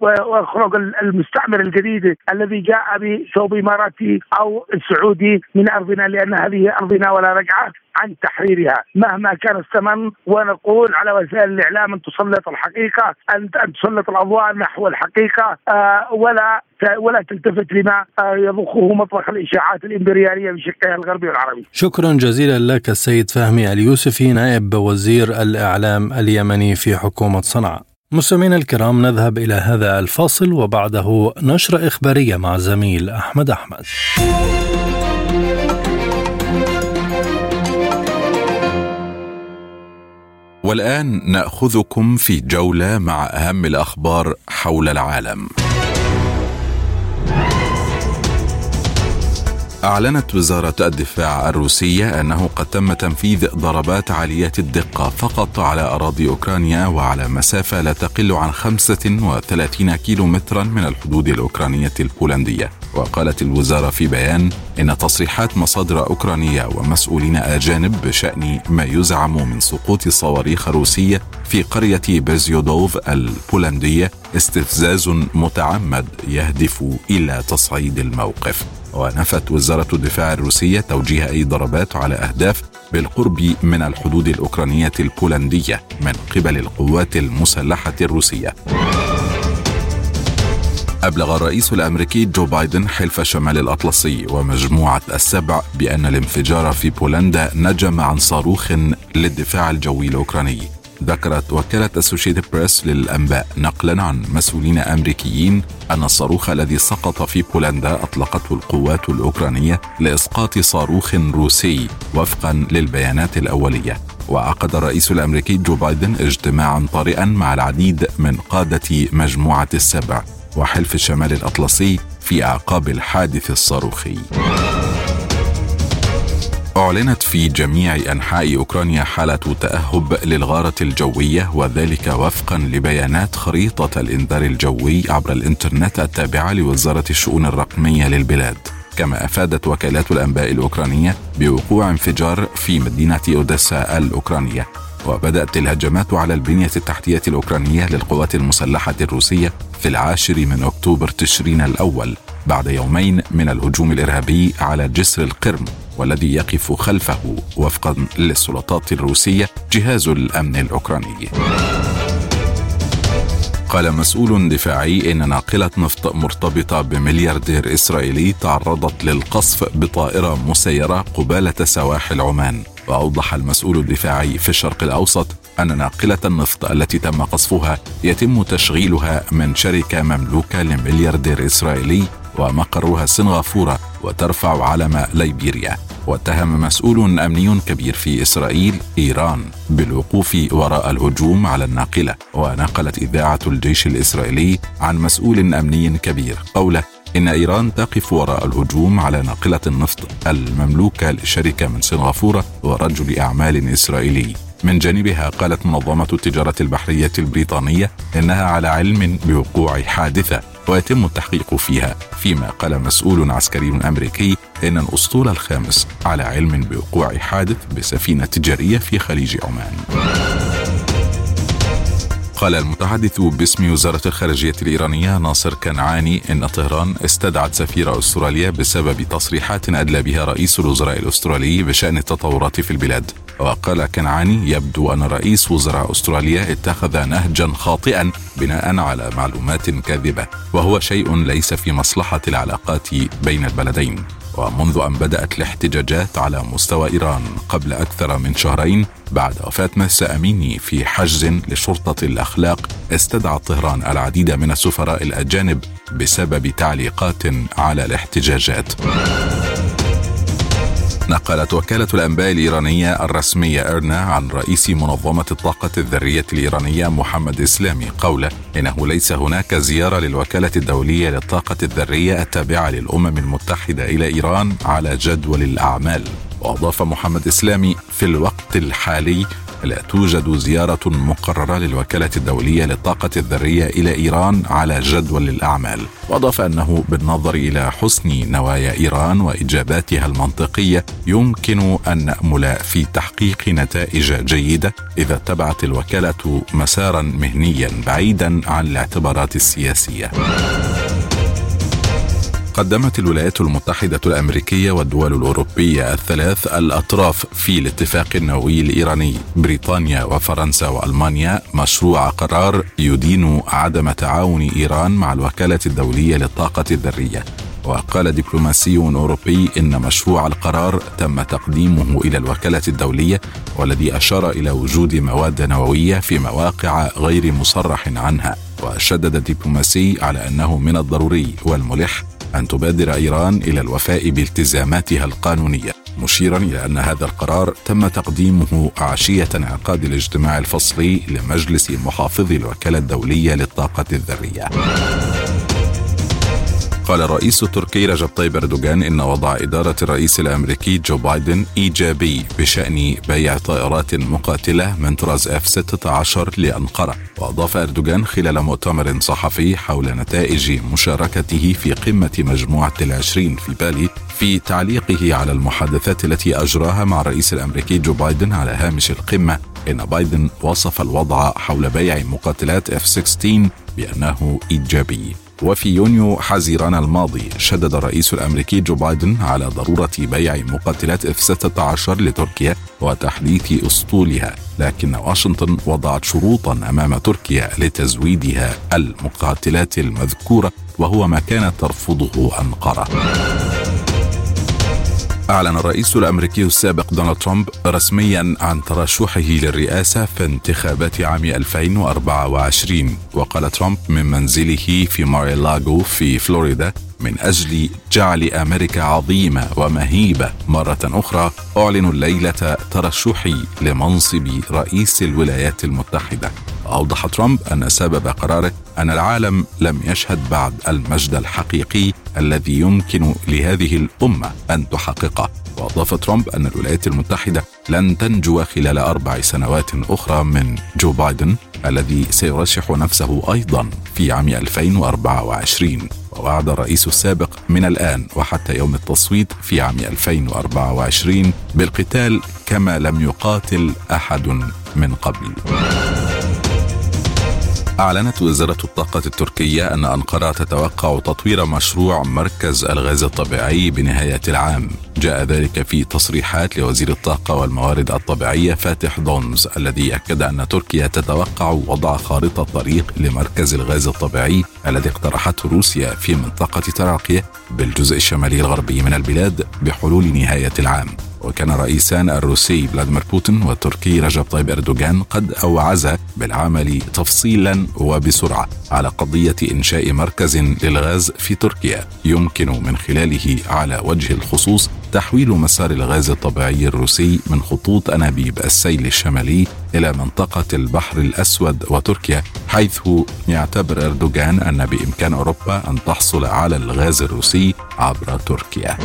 ويخرج المستعمر الجديد الذي جاء بثوب إماراتي أو سعودي من أرض أرضنا لأن هذه أرضنا ولا رجعة عن تحريرها مهما كان الثمن ونقول على وسائل الإعلام أن تسلط الحقيقة أن تسلط الأضواء نحو الحقيقة آه ولا ولا تلتفت لما آه يضخه مطبخ الإشاعات الإمبريالية بشقها الغربي والعربي. شكرا جزيلا لك السيد فهمي اليوسفي نائب وزير الإعلام اليمني في حكومة صنعاء. مستمعينا الكرام نذهب إلى هذا الفاصل وبعده نشرة إخبارية مع زميل أحمد أحمد. والآن نأخذكم في جولة مع أهم الأخبار حول العالم. أعلنت وزارة الدفاع الروسية أنه قد تم تنفيذ ضربات عالية الدقة فقط على أراضي أوكرانيا وعلى مسافة لا تقل عن 35 كيلو مترا من الحدود الأوكرانية البولندية وقالت الوزارة في بيان إن تصريحات مصادر أوكرانية ومسؤولين أجانب بشأن ما يزعم من سقوط صواريخ روسية في قرية بيزيودوف البولندية استفزاز متعمد يهدف إلى تصعيد الموقف ونفت وزارة الدفاع الروسية توجيه أي ضربات على أهداف بالقرب من الحدود الأوكرانية البولندية من قبل القوات المسلحة الروسية. أبلغ الرئيس الأمريكي جو بايدن حلف شمال الأطلسي ومجموعة السبع بأن الانفجار في بولندا نجم عن صاروخ للدفاع الجوي الأوكراني. ذكرت وكالة أسوشيتد بريس للأنباء نقلا عن مسؤولين أمريكيين أن الصاروخ الذي سقط في بولندا أطلقته القوات الأوكرانية لإسقاط صاروخ روسي وفقا للبيانات الأولية. وعقد الرئيس الأمريكي جو بايدن اجتماعا طارئا مع العديد من قادة مجموعة السبع. وحلف الشمال الأطلسي في أعقاب الحادث الصاروخي. أعلنت في جميع أنحاء أوكرانيا حالة تأهب للغارة الجوية وذلك وفقا لبيانات خريطة الإنذار الجوي عبر الإنترنت التابعة لوزارة الشؤون الرقمية للبلاد. كما أفادت وكالات الأنباء الأوكرانية بوقوع انفجار في مدينة أوديسا الأوكرانية. وبدأت الهجمات على البنية التحتية الأوكرانية للقوات المسلحة الروسية في العاشر من أكتوبر تشرين الأول بعد يومين من الهجوم الإرهابي على جسر القرم والذي يقف خلفه وفقا للسلطات الروسية جهاز الأمن الأوكراني. قال مسؤول دفاعي إن ناقلة نفط مرتبطة بملياردير إسرائيلي تعرضت للقصف بطائرة مسيرة قبالة سواحل عمان وأوضح المسؤول الدفاعي في الشرق الأوسط أن ناقلة النفط التي تم قصفها يتم تشغيلها من شركة مملوكة لملياردير إسرائيلي ومقرها سنغافورة وترفع علم ليبيريا. واتهم مسؤول أمني كبير في إسرائيل إيران بالوقوف وراء الهجوم على الناقلة. ونقلت إذاعة الجيش الإسرائيلي عن مسؤول أمني كبير قوله إن إيران تقف وراء الهجوم على ناقلة النفط المملوكة لشركة من سنغافورة ورجل أعمال إسرائيلي. من جانبها قالت منظمة التجارة البحرية البريطانية إنها على علم بوقوع حادثة ويتم التحقيق فيها فيما قال مسؤول عسكري أمريكي إن الأسطول الخامس على علم بوقوع حادث بسفينة تجارية في خليج عمان. قال المتحدث باسم وزارة الخارجية الإيرانية ناصر كنعاني إن طهران استدعت سفير أستراليا بسبب تصريحات أدلى بها رئيس الوزراء الأسترالي بشأن التطورات في البلاد. وقال كنعاني يبدو أن رئيس وزراء أستراليا اتخذ نهجا خاطئا بناء على معلومات كاذبة وهو شيء ليس في مصلحة العلاقات بين البلدين. ومنذ أن بدأت الاحتجاجات على مستوى إيران قبل أكثر من شهرين بعد وفاة مهسا أميني في حجز لشرطة الأخلاق استدعى طهران العديد من السفراء الأجانب بسبب تعليقات على الاحتجاجات. نقلت وكالة الأنباء الإيرانية الرسمية إرنا عن رئيس منظمة الطاقة الذرية الإيرانية محمد إسلامي قوله إنه ليس هناك زيارة للوكالة الدولية للطاقة الذرية التابعة للأمم المتحدة إلى إيران على جدول الأعمال. وأضاف محمد إسلامي في الوقت الحالي لا توجد زيارة مقررة للوكالة الدولية للطاقة الذرية إلى إيران على جدول الأعمال. وأضاف أنه بالنظر إلى حسن نوايا إيران وإجاباتها المنطقية يمكن أن نأمل في تحقيق نتائج جيدة إذا اتبعت الوكالة مسارا مهنيا بعيدا عن الاعتبارات السياسية. قدمت الولايات المتحدة الأمريكية والدول الأوروبية الثلاث الأطراف في الاتفاق النووي الإيراني. بريطانيا وفرنسا وألمانيا مشروع قرار يدين عدم تعاون إيران مع الوكالة الدولية للطاقة الذرية. وقال دبلوماسي أوروبي إن مشروع القرار تم تقديمه إلى الوكالة الدولية والذي أشار إلى وجود مواد نووية في مواقع غير مصرح عنها. وشدد الدبلوماسي على أنه من الضروري والملح أن تبادر إيران إلى الوفاء بالتزاماتها القانونية مشيرا إلى أن هذا القرار تم تقديمه عشية انعقاد الاجتماع الفصلي لمجلس محافظي الوكالة الدولية للطاقة الذرية. قال الرئيس التركي رجب طيب أردوغان إن وضع إدارة الرئيس الأمريكي جو بايدن إيجابي بشأن بيع طائرات مقاتلة من طراز اف 16 لأنقرة. وأضاف أردوغان خلال مؤتمر صحفي حول نتائج مشاركته في قمة مجموعة العشرين في بالي في تعليقه على المحادثات التي أجراها مع الرئيس الأمريكي جو بايدن على هامش القمة. إن بايدن وصف الوضع حول بيع مقاتلات اف 16 بأنه إيجابي. وفي يونيو حزيران الماضي شدد الرئيس الأمريكي جو بايدن على ضرورة بيع مقاتلات إف 16 لتركيا وتحديث أسطولها لكن واشنطن وضعت شروطا أمام تركيا لتزويدها المقاتلات المذكورة وهو ما كانت ترفضه أنقرة. أعلن الرئيس الأمريكي السابق دونالد ترامب رسميا عن ترشحه للرئاسة في انتخابات عام 2024 وقال ترامب من منزله في ماريلاغو في فلوريدا من أجل جعل أمريكا عظيمة ومهيبة. مرة أخرى أعلن الليلة ترشحي لمنصب رئيس الولايات المتحدة. أوضح ترامب أن سبب قراره أن العالم لم يشهد بعد المجد الحقيقي الذي يمكن لهذه الأمة أن تحققه. وأضاف ترامب أن الولايات المتحدة لن تنجو خلال أربع سنوات أخرى من جو بايدن الذي سيرشح نفسه أيضا في عام 2024 ووعد الرئيس السابق من الآن وحتى يوم التصويت في عام 2024 بالقتال كما لم يقاتل أحد من قبل. أعلنت وزارة الطاقة التركية أن أنقرة تتوقع تطوير مشروع مركز الغاز الطبيعي بنهاية العام. جاء ذلك في تصريحات لوزير الطاقة والموارد الطبيعية فاتح دونز الذي أكد أن تركيا تتوقع وضع خارطة طريق لمركز الغاز الطبيعي الذي اقترحته روسيا في منطقة تراقية بالجزء الشمالي الغربي من البلاد بحلول نهاية العام. وكان الرئيسان الروسي فلاديمير بوتين والتركي رجب طيب إردوغان قد اوعزا بالعمل تفصيلا وبسرعة على قضية إنشاء مركز للغاز في تركيا يمكن من خلاله على وجه الخصوص تحويل مسار الغاز الطبيعي الروسي من خطوط أنابيب السيل الشمالي إلى منطقة البحر الأسود وتركيا حيث يعتبر إردوغان أن بإمكان أوروبا أن تحصل على الغاز الروسي عبر تركيا.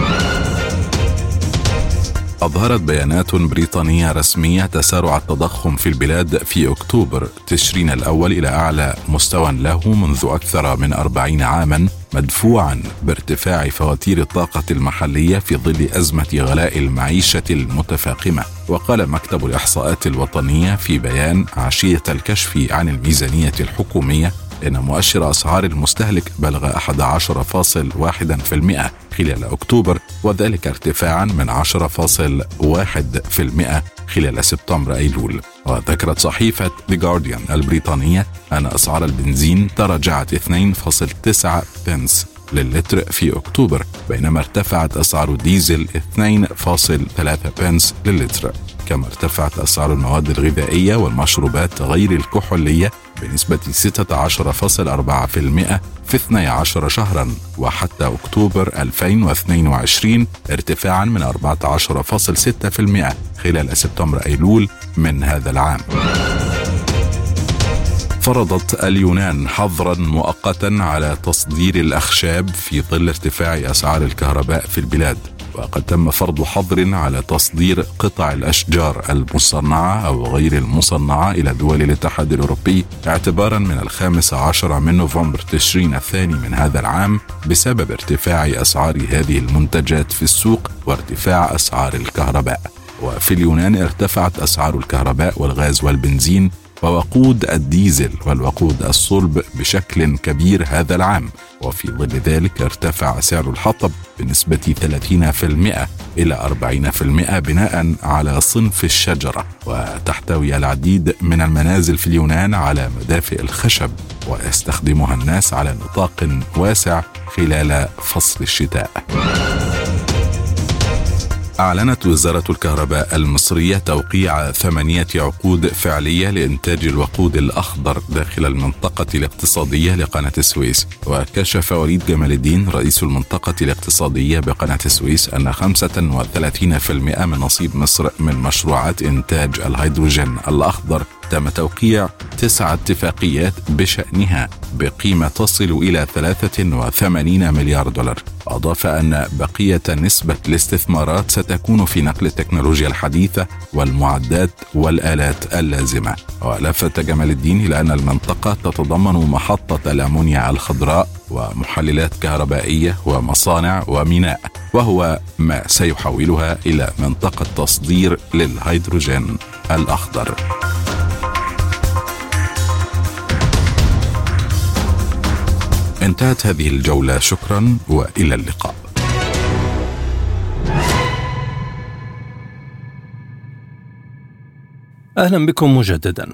أظهرت بيانات بريطانية رسمية تسارع التضخم في البلاد في أكتوبر تشرين الأول إلى أعلى مستوى له منذ أكثر من أربعين عاما مدفوعا بارتفاع فواتير الطاقة المحلية في ظل أزمة غلاء المعيشة المتفاقمة. وقال مكتب الإحصاءات الوطنية في بيان عشية الكشف عن الميزانية الحكومية إن مؤشر أسعار المستهلك بلغ 11.1% خلال أكتوبر وذلك ارتفاعا من 10.1% خلال سبتمبر أيلول. وذكرت صحيفة The Guardian البريطانية أن أسعار البنزين تراجعت 2.9 بنس للتر في أكتوبر بينما ارتفعت أسعار الديزل 2.3 بنس للتر. كما ارتفعت أسعار المواد الغذائية والمشروبات غير الكحولية بنسبة 16.4% في 12 شهرا وحتى أكتوبر 2022 ارتفاعا من 14.6% خلال سبتمبر أيلول من هذا العام. فرضت اليونان حظرا مؤقتا على تصدير الأخشاب في ظل ارتفاع أسعار الكهرباء في البلاد. وقد تم فرض حظر على تصدير قطع الأشجار المصنعة أو غير المصنعة إلى دول الاتحاد الأوروبي اعتبارا من الخامس عشر من نوفمبر تشرين الثاني من هذا العام بسبب ارتفاع أسعار هذه المنتجات في السوق وارتفاع أسعار الكهرباء. وفي اليونان ارتفعت أسعار الكهرباء والغاز والبنزين ووقود الديزل والوقود الصلب بشكل كبير هذا العام وفي ظل ذلك ارتفع سعر الحطب بنسبة 30% إلى 40% بناء على صنف الشجرة وتحتوي العديد من المنازل في اليونان على مدافئ الخشب ويستخدمها الناس على نطاق واسع خلال فصل الشتاء. أعلنت وزارة الكهرباء المصرية توقيع ثمانية عقود فعلية لإنتاج الوقود الأخضر داخل المنطقة الاقتصادية لقناة السويس وكشف وليد جمال الدين رئيس المنطقة الاقتصادية بقناة السويس أن 35% من نصيب مصر من مشروعات إنتاج الهيدروجين الأخضر تم توقيع تسع اتفاقيات بشأنها بقيمة تصل إلى 83 مليار دولار. أضاف أن بقية نسبة الاستثمارات ستكون في نقل التكنولوجيا الحديثة والمعدات والآلات اللازمة. ولفت جمال الدين إلى أن المنطقة تتضمن محطة الأمونيا الخضراء ومحللات كهربائية ومصانع وميناء وهو ما سيحولها إلى منطقة تصدير للهيدروجين الأخضر. انتهت هذه الجولة شكرا وإلى اللقاء. أهلا بكم مجددا.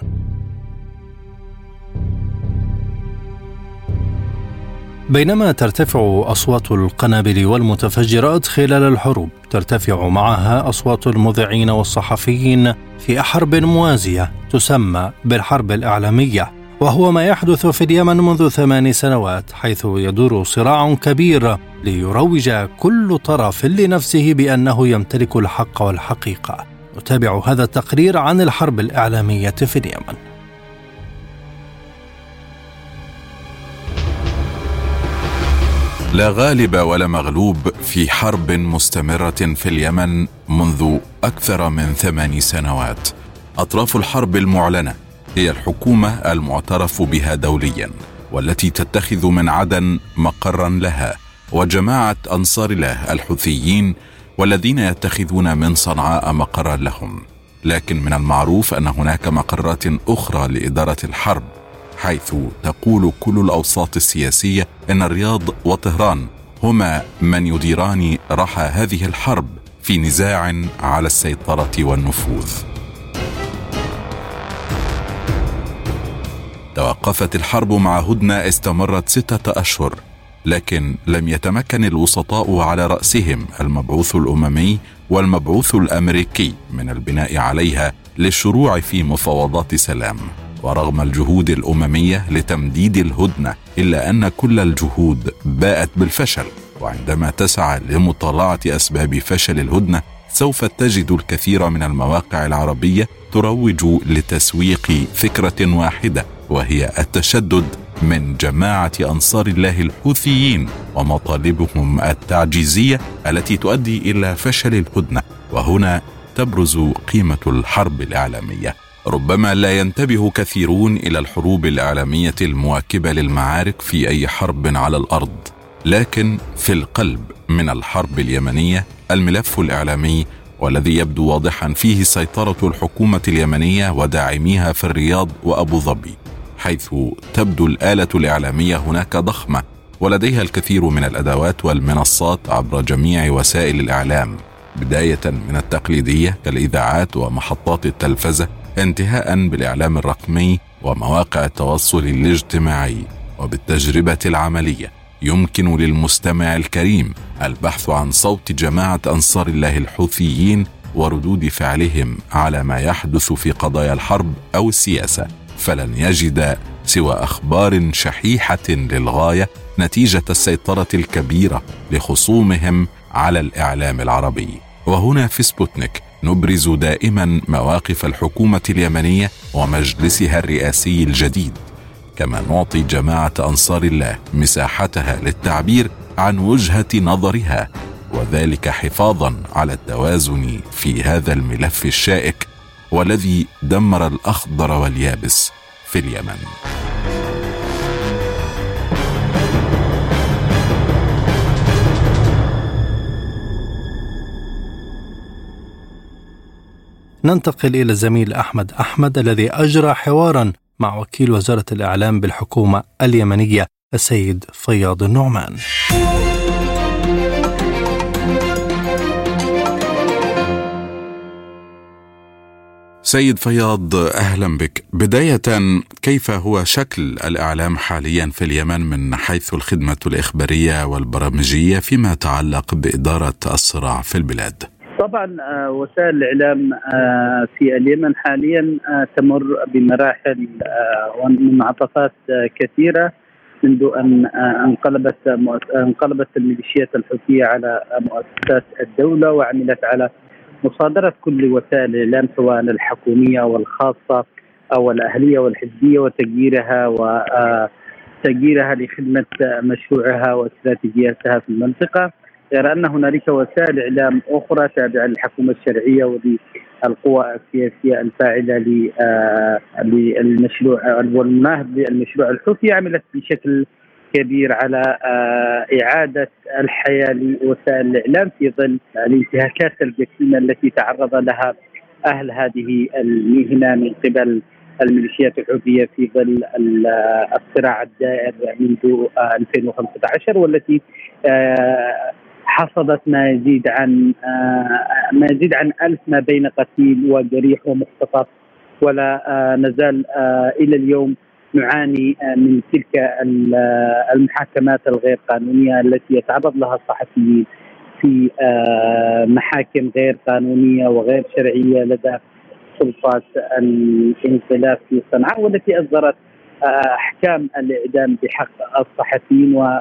بينما ترتفع أصوات القنابل والمتفجرات خلال الحروب ترتفع معها أصوات المذيعين والصحفيين في حرب موازية تسمى بالحرب الإعلامية. وهو ما يحدث في اليمن منذ ثمان سنوات حيث يدور صراع كبير ليروج كل طرف لنفسه بأنه يمتلك الحق والحقيقة. نتابع هذا التقرير عن الحرب الإعلامية في اليمن. لا غالب ولا مغلوب في حرب مستمرة في اليمن منذ أكثر من ثمان سنوات. أطراف الحرب المعلنة هي الحكومة المعترف بها دوليا والتي تتخذ من عدن مقرا لها وجماعة أنصار الله الحوثيين والذين يتخذون من صنعاء مقرا لهم. لكن من المعروف أن هناك مقرات أخرى لإدارة الحرب حيث تقول كل الأوساط السياسية إن الرياض وطهران هما من يديران رحى هذه الحرب في نزاع على السيطرة والنفوذ. توقفت الحرب مع هدنة استمرت ستة أشهر لكن لم يتمكن الوسطاء على رأسهم المبعوث الأممي والمبعوث الأمريكي من البناء عليها للشروع في مفاوضات سلام. ورغم الجهود الأممية لتمديد الهدنة إلا أن كل الجهود باءت بالفشل. وعندما تسعى لمطالعة أسباب فشل الهدنة سوف تجد الكثير من المواقع العربية تروج لتسويق فكرة واحدة وهي التشدد من جماعة أنصار الله الحوثيين ومطالبهم التعجيزية التي تؤدي إلى فشل الهدنة. وهنا تبرز قيمة الحرب الإعلامية. ربما لا ينتبه كثيرون إلى الحروب الإعلامية المواكبة للمعارك في أي حرب على الأرض. لكن في القلب من الحرب اليمنية الملف الإعلامي والذي يبدو واضحا فيه سيطرة الحكومة اليمنية وداعميها في الرياض وأبو ظبي. حيث تبدو الآلة الإعلامية هناك ضخمة ولديها الكثير من الأدوات والمنصات عبر جميع وسائل الإعلام بداية من التقليدية كالإذاعات ومحطات التلفزة انتهاء بالإعلام الرقمي ومواقع التواصل الاجتماعي وبالتجربة العملية. يمكن للمستمع الكريم البحث عن صوت جماعة أنصار الله الحوثيين وردود فعلهم على ما يحدث في قضايا الحرب أو السياسة. فلن يجد سوى أخبار شحيحة للغاية نتيجة السيطرة الكبيرة لخصومهم على الإعلام العربي. وهنا في سبوتنيك نبرز دائما مواقف الحكومة اليمنية ومجلسها الرئاسي الجديد. كما نعطي جماعة أنصار الله مساحتها للتعبير عن وجهة نظرها وذلك حفاظا على التوازن في هذا الملف الشائك والذي دمر الأخضر واليابس في اليمن ننتقل إلى الزميل أحمد أحمد الذي أجرى حوارا مع وكيل وزارة الإعلام بالحكومة اليمنية السيد فياض النعمان. سيد فياض أهلا بك. بداية كيف هو شكل الإعلام حاليا في اليمن من حيث الخدمة الإخبارية والبرامجية فيما يتعلق بإدارة الصراع في البلاد؟ طبعا آه، وسائل الإعلام آه، في اليمن حاليا آه، تمر بمراحل ومنعطفات كثيرة منذ أن انقلبت انقلبت الميليشيات الحوثية على مؤسسات الدولة وعملت على مصادرة كل وسائل الإعلام سواء الحكومية والخاصة أو الأهلية والحزبية وتغييرها وتغييرها لخدمة مشروعها واستراتيجياتها في المنطقة غير أن هنالك وسائل إعلام أخرى تابعة للحكومة الشرعية وللقوى السياسية الفاعلة آه، للمشروع والمناهض للمشروع الحوثي عملت بشكل كبير على آه، إعادة الحياة لوسائل الإعلام في ظل الانتهاكات الجسيمه التي تعرض لها أهل هذه المهنة من قبل الميليشيات الحوثيه في ظل الصراع الدائر منذ 2015 والتي حصدت ما يزيد عن آه، ما يزيد عن ألف ما بين قتيل وجريح ومختطف ولا آه، نزال آه، إلى اليوم. نعاني من تلك المحاكمات الغير قانونية التي يتعرض لها الصحفيين في محاكم غير قانونية وغير شرعية لدى سلطات الانقلاب في صنعاء والتي أصدرت أحكام الإعدام بحق الصحفيين و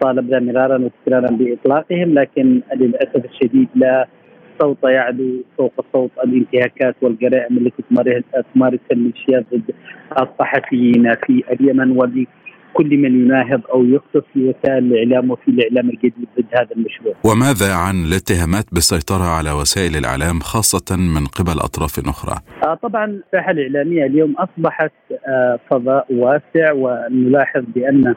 طالبنا مرارا وتكرارا بإطلاقهم لكن للأسف الشديد لا صوت يعلو فوق صوت الانتهاكات والجرائم التي تمارسها الميليشيات ضد الصحفيين في اليمن ولكل من يناهض أو يخطف في وسائل الإعلام وفي الإعلام الجديد ضد هذا المشروع. وماذا عن الاتهامات بالسيطره على وسائل الإعلام خاصة من قبل أطراف أخرى؟ آه طبعا الساحة الإعلامية اليوم أصبحت آه فضاء واسع ونلاحظ بأن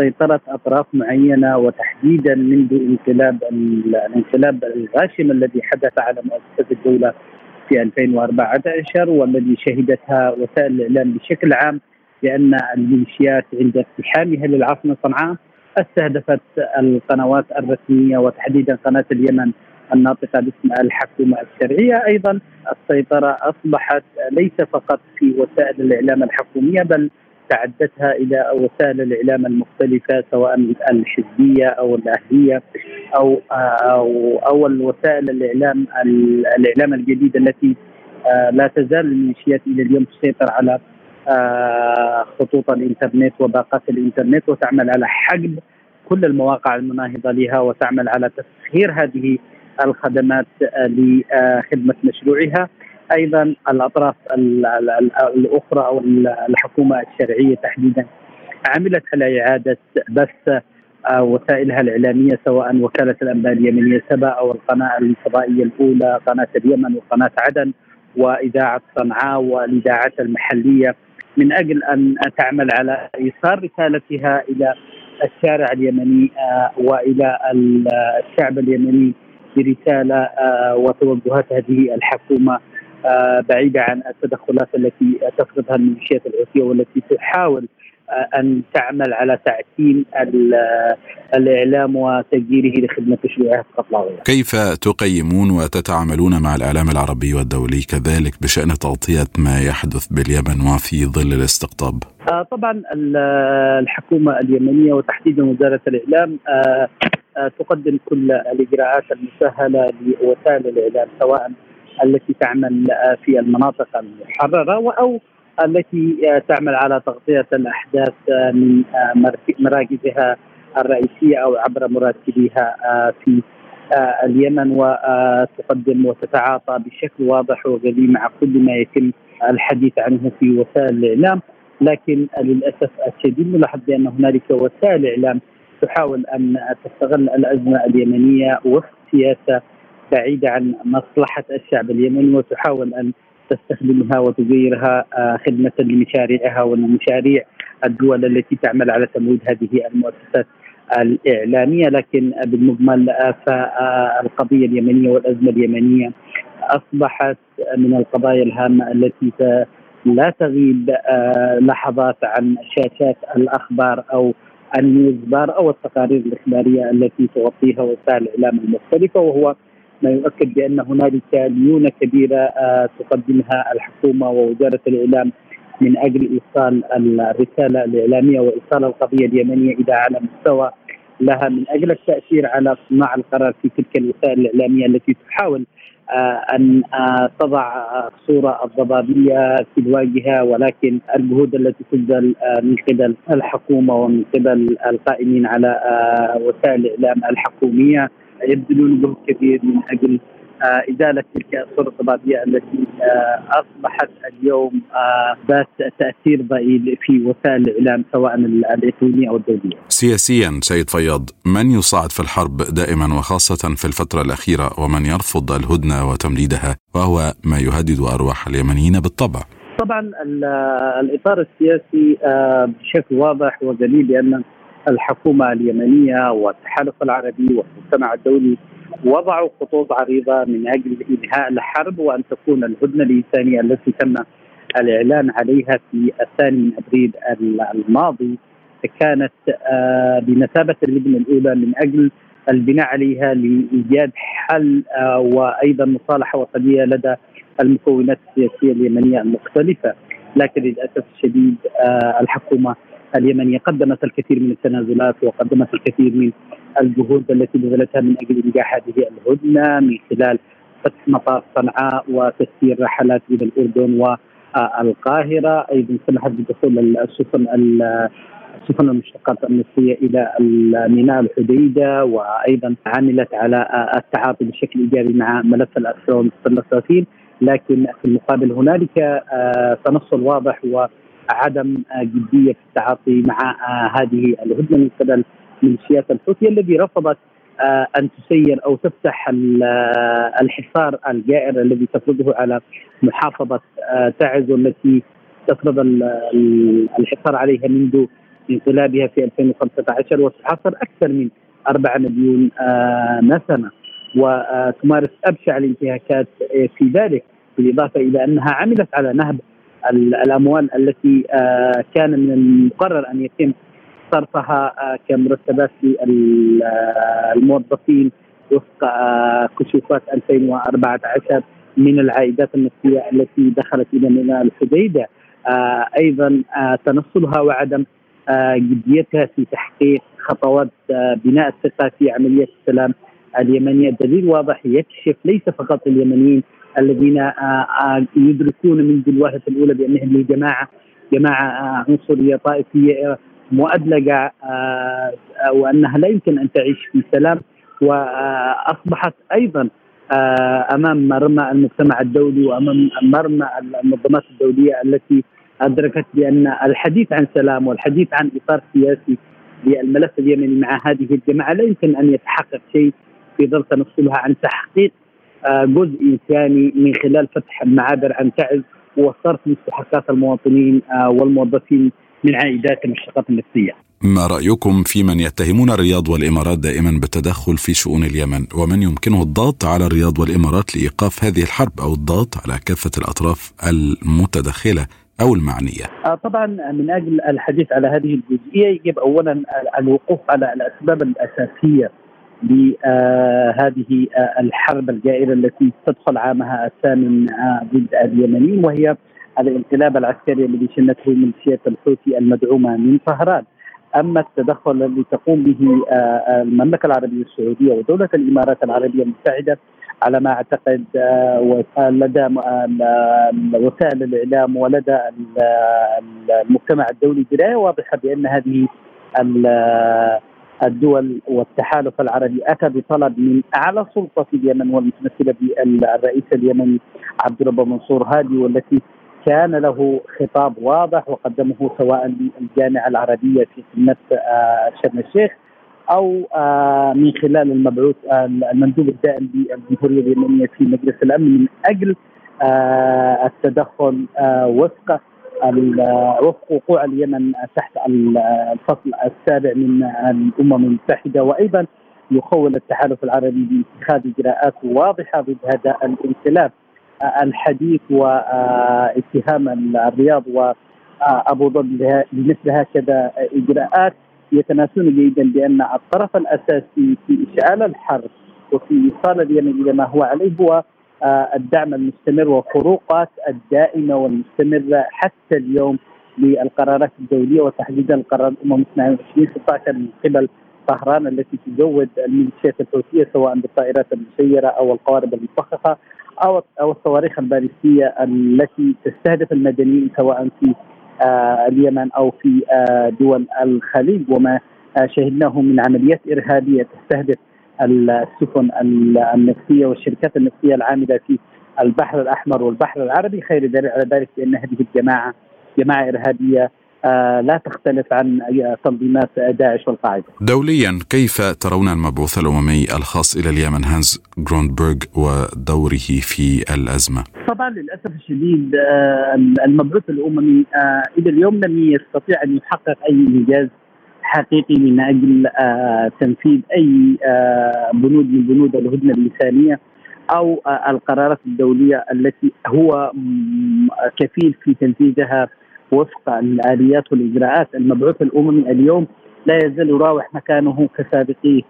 سيطرة أطراف معينة وتحديدا منذ انقلاب الانقلاب الغاشم الذي حدث على مؤسسة الدولة في 2014 والذي شهدتها وسائل الإعلام بشكل عام بأن الميليشيات عند اقتحامها للعاصمة صنعاء استهدفت القنوات الرسمية وتحديدا قناة اليمن الناطقة باسم الحكومة الشرعية. أيضا السيطرة أصبحت ليس فقط في وسائل الإعلام الحكومية بل تعدتها إلى وسائل الإعلام المختلفة سواء الحزبية أو الأهلية أو أو أو الوسائل الإعلام الإعلام الجديده التي آه، لا تزال الميليشيات إلى اليوم تسيطر على آه، خطوط الإنترنت وباقات الإنترنت وتعمل على حجب كل المواقع المناهضة لها وتعمل على تسخير هذه الخدمات لخدمة مشروعها. أيضا الأطراف الأخرى أو الحكومة الشرعية تحديدا عملت على إعادة بث وسائلها الإعلامية سواء وكالة الأنباء اليمنيه سبا أو القناة الفضائية الأولى قناة اليمن وقناة عدن وإذاعة صنعاء والإذاعات المحلية. من أجل أن تعمل على إيصال رسالتها إلى الشارع اليمني وإلى الشعب اليمني برسالة آه، وتوجهات هذه الحكومة آه، بعيدة عن التدخلات التي تفرضها الميليشيات الحوثيه والتي تحاول آه، أن تعمل على تعتيم الإعلام وتسجيله لخدمة تشريعات قتل كيف تقيمون وتتعاملون مع الإعلام العربي والدولي كذلك بشأن تغطية ما يحدث باليمن وفي ظل الاستقطاب؟ طبعا الحكومة اليمنية وتحديدا وزاره الإعلام آه، تقدم كل الإجراءات المسهله لوسائل الإعلام سواء التي تعمل آه، في المناطق المحرره أو التي آه، تعمل على تغطية الأحداث من مراكزها الرئيسية أو عبر مراسليها في اليمن وتقدم وتتعاطى بشكل واضح وغلي مع كل ما يتم الحديث عنه في وسائل الإعلام. لكن للأسف الشديد نلاحظ بأن هنالك وسائل إعلام تحاول أن تستغل الأزمة اليمنية وفق سياسة بعيدة عن مصلحة الشعب اليمني وتحاول أن تستخدمها وتغيرها آه، خدمة لمشاريعها ولمشاريع الدول التي تعمل على تمويل هذه المؤسسات الإعلامية. لكن بالمجمل آه، فالقضية اليمنية والأزمة اليمنية أصبحت من القضايا الهامة التي لا تغيب آه، لحظات عن شاشات الأخبار أو النيوز بار أو التقارير الإخبارية التي تغطيها وسائل الإعلام المختلفة وهو ما يؤكد بأن هنالك ليونه كبيرة آه، تقدمها الحكومة ووزارة الإعلام من أجل إيصال الرسالة الإعلامية وإيصال القضية اليمنية إلى اعلى مستوى. لها من أجل التأثير على صناع القرار في تلك الوسائل الإعلامية التي تحاول آه، أن آه، تضع الصورة الضبابية في الواجهه ولكن الجهود التي تبذل من قبل الحكومة ومن قبل القائمين على وسائل الإعلام الحكومية يبذلون جهد كبير من أجل إزالة تلك الصورة الضبابيه التي أصبحت اليوم ذات تأثير ضئيل في وسائل الإعلام سواء الإقليمية أو الدولية. سياسيا سيد فياض من يصعد في الحرب دائما وخاصة في الفترة الأخيرة ومن يرفض الهدنة وتمديدها وهو ما يهدد أرواح اليمنيين بالطبع. طبعا الإطار السياسي بشكل واضح ودليل بان الحكومة اليمنية والتحالف العربي والمجتمع الدولي وضعوا خطوط عريضة من أجل إنهاء الحرب وأن تكون الهدنة الإنسانية التي تم الإعلان عليها في الثاني من أبريل الماضي كانت آه، بمثابة اللجنة الأولى من أجل البناء عليها لإيجاد حل آه، وأيضا مصالحة وطنيه لدى المكونات السياسية اليمنية المختلفة. لكن للأسف الشديد آه، الحكومة اليمنية. قدمت الكثير من التنازلات وقدمت الكثير من الجهود التي بذلتها من أجل إنجاح هذه الهدنة من خلال فتح مطار صنعاء وتسيير رحلات إلى الأردن والقاهرة. أيضا سمحت بدخول السفن السفن المشتقات النفطيه إلى ميناء الحديدة وأيضا عملت على التعاطي بشكل إيجابي مع ملف الاسرى والمستنصرين لكن في المقابل هنالك تنصل واضح وعدم جدية في التعاطي مع آه، هذه الهدنة من قبل ميليشيات الحوثي الذي رفضت آه، أن تسير أو تفتح الحصار الجائر الذي تفرضه على محافظة تعز والتي تفرض الحصار عليها منذ انقلابها في 2015 وتحاصر أكثر من 4 مليون نسمة. وتمارس أبشع الانتهاكات في ذلك بالإضافة إلى أنها عملت على نهب الأموال التي آه، كان من المقرر أن يتم صرفها آه، كمرتبات للموظفين وفق آه، كشوفات 2014 من العائدات النفطيه التي دخلت إلى ميناء الحديدة. أيضا تنصلها وعدم جديتها في تحقيق خطوات بناء الثقة في عملية السلام اليمنية. دليل واضح يكشف ليس فقط اليمنيين الذين آه، آه، يدركون منذ الوهلة الأولى بأنهم جماعة جماعة آه، عنصرية طائفية مؤدلجه وأنها لا يمكن أن تعيش في سلام. وأصبحت أيضا أمام مرمى المجتمع الدولي وأمام مرمى المنظمات الدولية التي أدركت بأن الحديث عن سلام والحديث عن إطار سياسي للملف اليمني مع هذه الجماعة لا يمكن أن يتحقق شيء في ظل تنصلها عن تحقيق جزء ثاني من خلال فتح المعابر عن تعز وصرف مستحقات المواطنين آه، والموظفين من عائدات المشتقات النفسية. ما رأيكم في من يتهمون الرياض والإمارات دائما بالتدخل في شؤون اليمن ومن يمكنه الضغط على الرياض والإمارات لإيقاف هذه الحرب أو الضغط على كافة الأطراف المتدخلة أو المعنية؟ آه، طبعا من أجل الحديث على هذه الجزئية يجب اولا الوقوف على الأسباب الأساسية لهذه آه، الحرب الجائرة التي تدخل عامها الثامن آه، ضد اليمنيين وهي الانقلاب العسكري الذي شنته ميليشيات الحوثي المدعومة من طهران. أما التدخل الذي تقوم به المملكة العربية السعودية ودولة الإمارات العربية المتحدة على ما أعتقد آه، لدى وسائل الإعلام ولدى المجتمع الدولي دراية واضحة بأن هذه الدول والتحالف العربي أتى بطلب من أعلى سلطة في اليمن والمتمثلة بالرئيس اليمني عبد الرب منصور هادي والتي كان له خطاب واضح وقدمه سواء للجامعة العربية في قمه آه، شرم الشيخ أو آه، من خلال المبعوث آه، المندوب الدائم للجمهورية اليمنية في مجلس الأمن من أجل التدخل وفق وفق وقوع اليمن تحت الفصل السابع من الأمم المتحدة وأيضا يخول التحالف العربي باتخاذ اجراءات واضحة ضد هذا الانقلاب الحديث واتهام الرياض وأبو ظبي بمثل هكذا إجراءات. يتناسون جيدا بأن الطرف الأساسي في إشعال الحرب وفي إيصال اليمن إلى ما هو عليه هو الدعم المستمر والفروقات الدائمة والمستمرة حتى اليوم للقرارات الدولية وتحديدا القرار الأمم 22 16 من قبل طهران التي تزود الميليشيات الحوثيه سواء بالطائرات المسيرة أو القوارب المفخخة أو أو الصواريخ البالستيه التي تستهدف المدنيين سواء في آه، اليمن أو في آه، دول الخليج وما آه، شهدناه من عمليات إرهابية تستهدف السفن النفطيه والشركات النفطيه العاملة في البحر الأحمر والبحر العربي خير دليل على ذلك بأن هذه الجماعة جماعة إرهابية لا تختلف عن تنظيمات داعش والقاعدة. دوليا كيف ترون المبعوث الأممي الخاص إلى اليمن هانز جروندبرغ ودوره في الأزمة؟ طبعا للأسف الشديد آه، المبعوث الأممي آه، إلى اليوم لم يستطيع أن يحقق أي إنجاز حقيقي من أجل آه، تنفيذ أي بنود من بنود الهدنة الانسانيه أو القرارات الدولية التي هو كفيل في تنفيذها وفق الآليات والإجراءات المبعوث الاممي اليوم. لا يزال يراوح مكانه كسابقيه.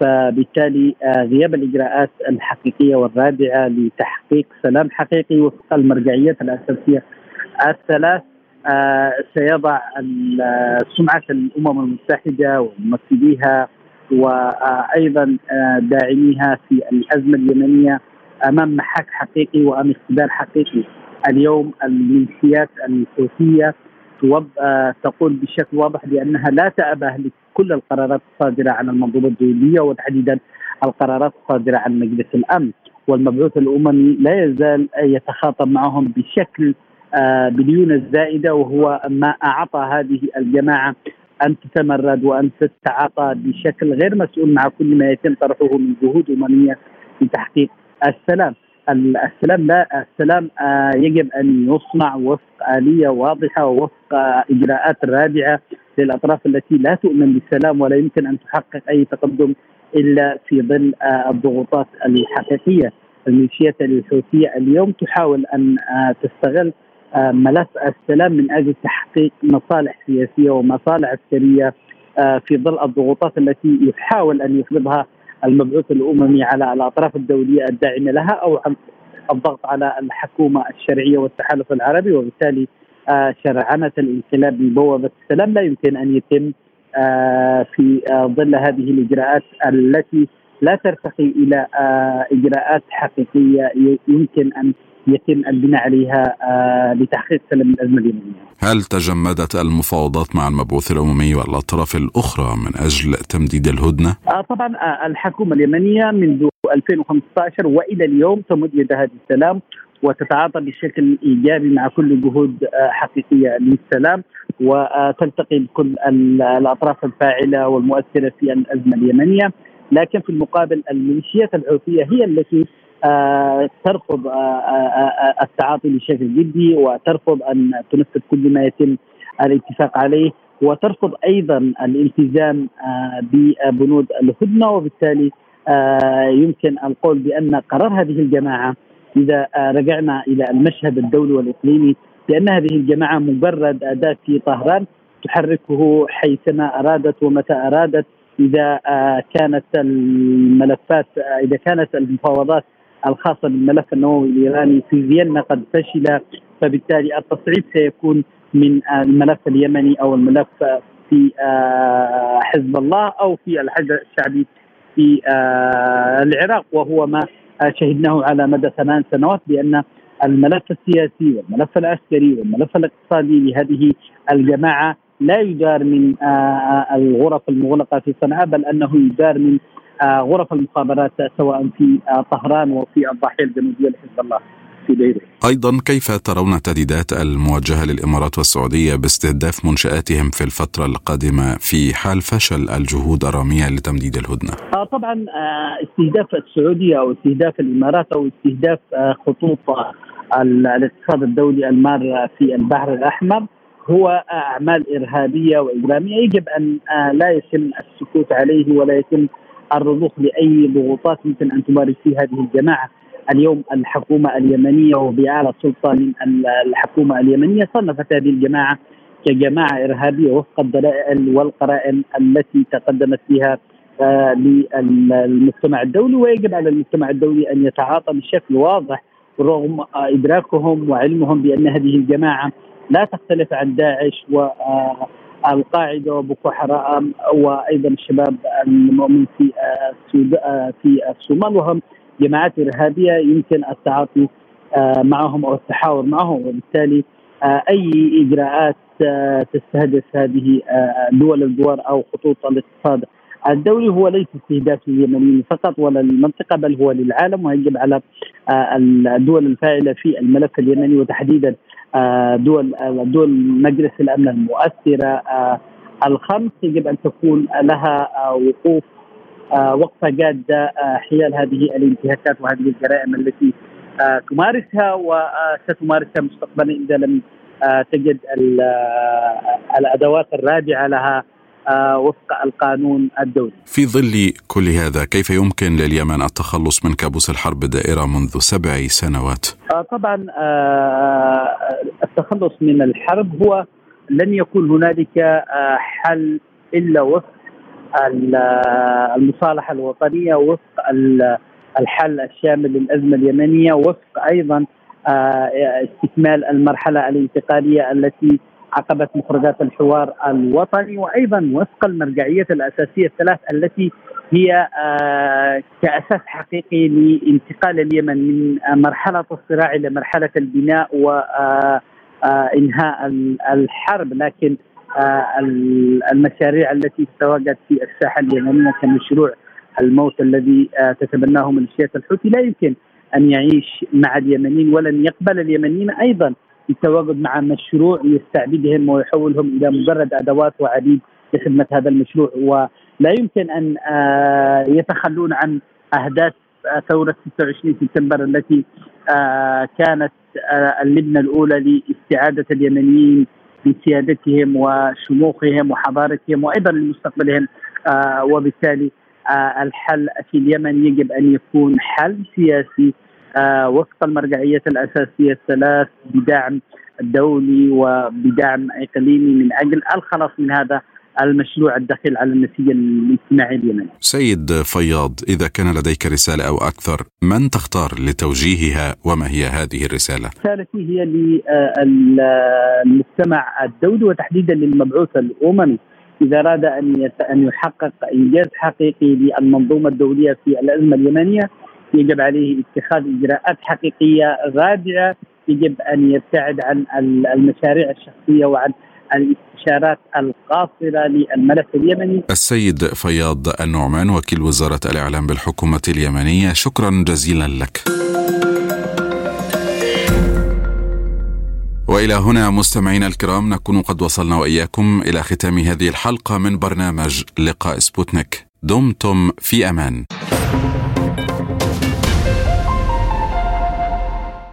فبالتالي آه، غياب الإجراءات الحقيقية والرادعة لتحقيق سلام حقيقي وفق المرجعيات الأساسية الثلاث آه، سيضع سمعة الأمم المتحدة وممثليها وأيضا آه، داعميها في الأزمة اليمنية أمام محك حقيقي وأمام اختبار حقيقي. اليوم الميليشيات الحوثيه تقول بشكل واضح بأنها لا تأبه لكل القرارات الصادرة عن المنظومة الدولية وتحديدا القرارات الصادرة عن مجلس الأمن. والمبعوث الأممي لا يزال يتخاطب معهم بشكل آه، بليونة زائده وهو ما أعطى هذه الجماعة أن تتمرد وأن تتعاطى بشكل غير مسؤول مع كل ما يتم طرحه من جهود أممية في تحقيق السلام. السلام لا السلام آه، يجب أن يصنع وفق آلية واضحة ووفق إجراءات رادعة للأطراف التي لا تؤمن بالسلام ولا يمكن أن تحقق أي تقدم إلا في ظل آه، الضغوطات الحقيقية الميليشيات الحوثية اليوم تحاول أن تستغل ملف السلام من أجل تحقيق مصالح سياسية ومصالح عسكرية في ظل الضغوطات التي يحاول أن يفرضها المبعوث الأممي على الأطراف الدولية الداعمة لها أو الضغط على الحكومة الشرعية والتحالف العربي. وبالتالي آه، شرعنة الانقلاب ببوابه السلام لا يمكن أن يتم آه، في آه، ظل هذه الإجراءات التي لا ترتقي إلى إجراءات حقيقية يمكن أن يتم البناء عليها لتحقيق سلم الأزمة اليمنيه. هل تجمدت المفاوضات مع المبعوث الاممي والأطراف الأخرى من أجل تمديد الهدنة؟ آه طبعا آه الحكومة اليمنية منذ 2015 وإلى اليوم تمد يدها للسلام وتتعاطى بشكل ايجابي مع كل جهود حقيقية للسلام وتلتقي بكل الأطراف الفاعلة والمؤثرة في الأزمة اليمنية لكن في المقابل الميليشيات الحوثية هي التي ترفض التعاطي بشكل جدي وترفض أن تنفذ كل ما يتم الاتفاق عليه وترفض أيضا الالتزام ببنود الهدنة وبالتالي يمكن القول بأن قرار هذه الجماعة إذا رجعنا إلى المشهد الدولي والإقليمي بأن هذه الجماعة مجرد اداه في طهران تحركه حيثما أرادت ومتى أرادت إذا كانت الملفات إذا كانت المفاوضات الخاصة بالملف النووي الإيراني في فيينا قد فشل فبالتالي التصعيد سيكون من الملف اليمني أو الملف في حزب الله أو في الحشد الشعبي في العراق وهو ما شهدناه على مدى ثمان سنوات بأن الملف السياسي والملف العسكري والملف الاقتصادي لهذه الجماعة لا يدار من الغرف المغلقة في صنعاء بل أنه يدار من غرف المخابرات سواء في طهران وفي الضاحيه الجنوبيه لحزب الله في بيروت. أيضا كيف ترون التهديدات الموجهه للإمارات والسعودية باستهداف منشآتهم في الفترة القادمة في حال فشل الجهود الرامية لتمديد الهدنة؟ آه طبعا آه استهداف السعودية أو استهداف الإمارات أو استهداف آه خطوط الاقتصاد الدولي المار في البحر الأحمر هو أعمال إرهابية وإجرامية يجب أن لا يتم السكوت عليه ولا يتم الرضوخ لأي ضغوطات يمكن أن تمارس فيه هذه الجماعة. اليوم الحكومة اليمنية وباعلى سلطة من الحكومة اليمنية صنفت هذه الجماعة كجماعة إرهابية وفق الدلائل والقرائن التي تقدمت بها للمجتمع الدولي. ويجب على المجتمع الدولي أن يتعاطى بشكل واضح رغم إدراكهم وعلمهم بأن هذه الجماعة لا تختلف عن داعش والقاعده وبوكو حرام وأيضا الشباب المؤمن في في الصومال وهم جماعات إرهابية يمكن التعاطي معهم أو التحاور معهم. وبالتالي أي إجراءات تستهدف هذه دول الجوار أو خطوط الاقتصاد الدولي هو ليس استهداف لليمنيين فقط ولا للمنطقة بل هو للعالم ويجب على الدول الفاعلة في الملف اليمني وتحديدا دول دول مجلس الأمن المؤثرة الخمس. يجب أن تكون لها وقوف وقفة جادة حيال هذه الانتهاكات وهذه الجرائم التي تمارسها وستمارسها مستقبلا إذا لم تجد الأدوات الراجعه لها. وفق القانون الدولي. في ظل كل هذا كيف يمكن لليمن التخلص من كابوس الحرب الدائرة منذ سبع سنوات؟ طبعا التخلص من الحرب هو لن يكون هنالك حل إلا وفق المصالحة الوطنية وفق الحل الشامل للأزمة اليمنية وفق أيضا استكمال المرحلة الانتقالية التي عقبت مخرجات الحوار الوطني وأيضا وفق المرجعيات الأساسية الثلاث التي هي كأساس حقيقي لانتقال اليمن من مرحلة الصراع إلى مرحلة البناء وانهاء الحرب. لكن المشاريع التي تتواجد في الساحة اليمنية كمشروع الموت الذي تتبناه ميليشيات الحوثي لا يمكن أن يعيش مع اليمنيين ولن يقبل اليمنيين أيضا بالتواجد مع مشروع يستعبدهم ويحولهم إلى مجرد أدوات وعبيد لخدمة هذا المشروع ولا يمكن أن يتخلون عن أهداف ثورة 26 سبتمبر التي كانت اللبنه الأولى لاستعادة اليمنيين بسيادتهم وشموخهم وحضارتهم وأيضا لمستقبلهم وبالتالي الحل في اليمن يجب أن يكون حل سياسي وفق المرجعيات الأساسية الثلاث بدعم دولي وبدعم إقليمي من أجل الخلاص من هذا المشروع الدخيل على النسيج الاجتماعي اليمني. سيد فياض إذا كان لديك رسالة أو أكثر من تختار لتوجيهها وما هي هذه الرسالة؟ رسالتي هي للمجتمع الدولي وتحديدا للمبعوث الأممي إذا أراد أن أن يحقق إنجاز حقيقي للمنظومة الدولية في الأزمة اليمنية يجب عليه اتخاذ إجراءات حقيقية رادعة يجب أن يبتعد عن المشاريع الشخصية وعن الاستشارات القاصرة للملف اليمني. السيد فياض النعمان وكيل وزارة الإعلام بالحكومة اليمنية شكرا جزيلا لك. وإلى هنا مستمعينا الكرام نكون قد وصلنا وإياكم إلى ختام هذه الحلقة من برنامج لقاء سبوتنيك دمتم في أمان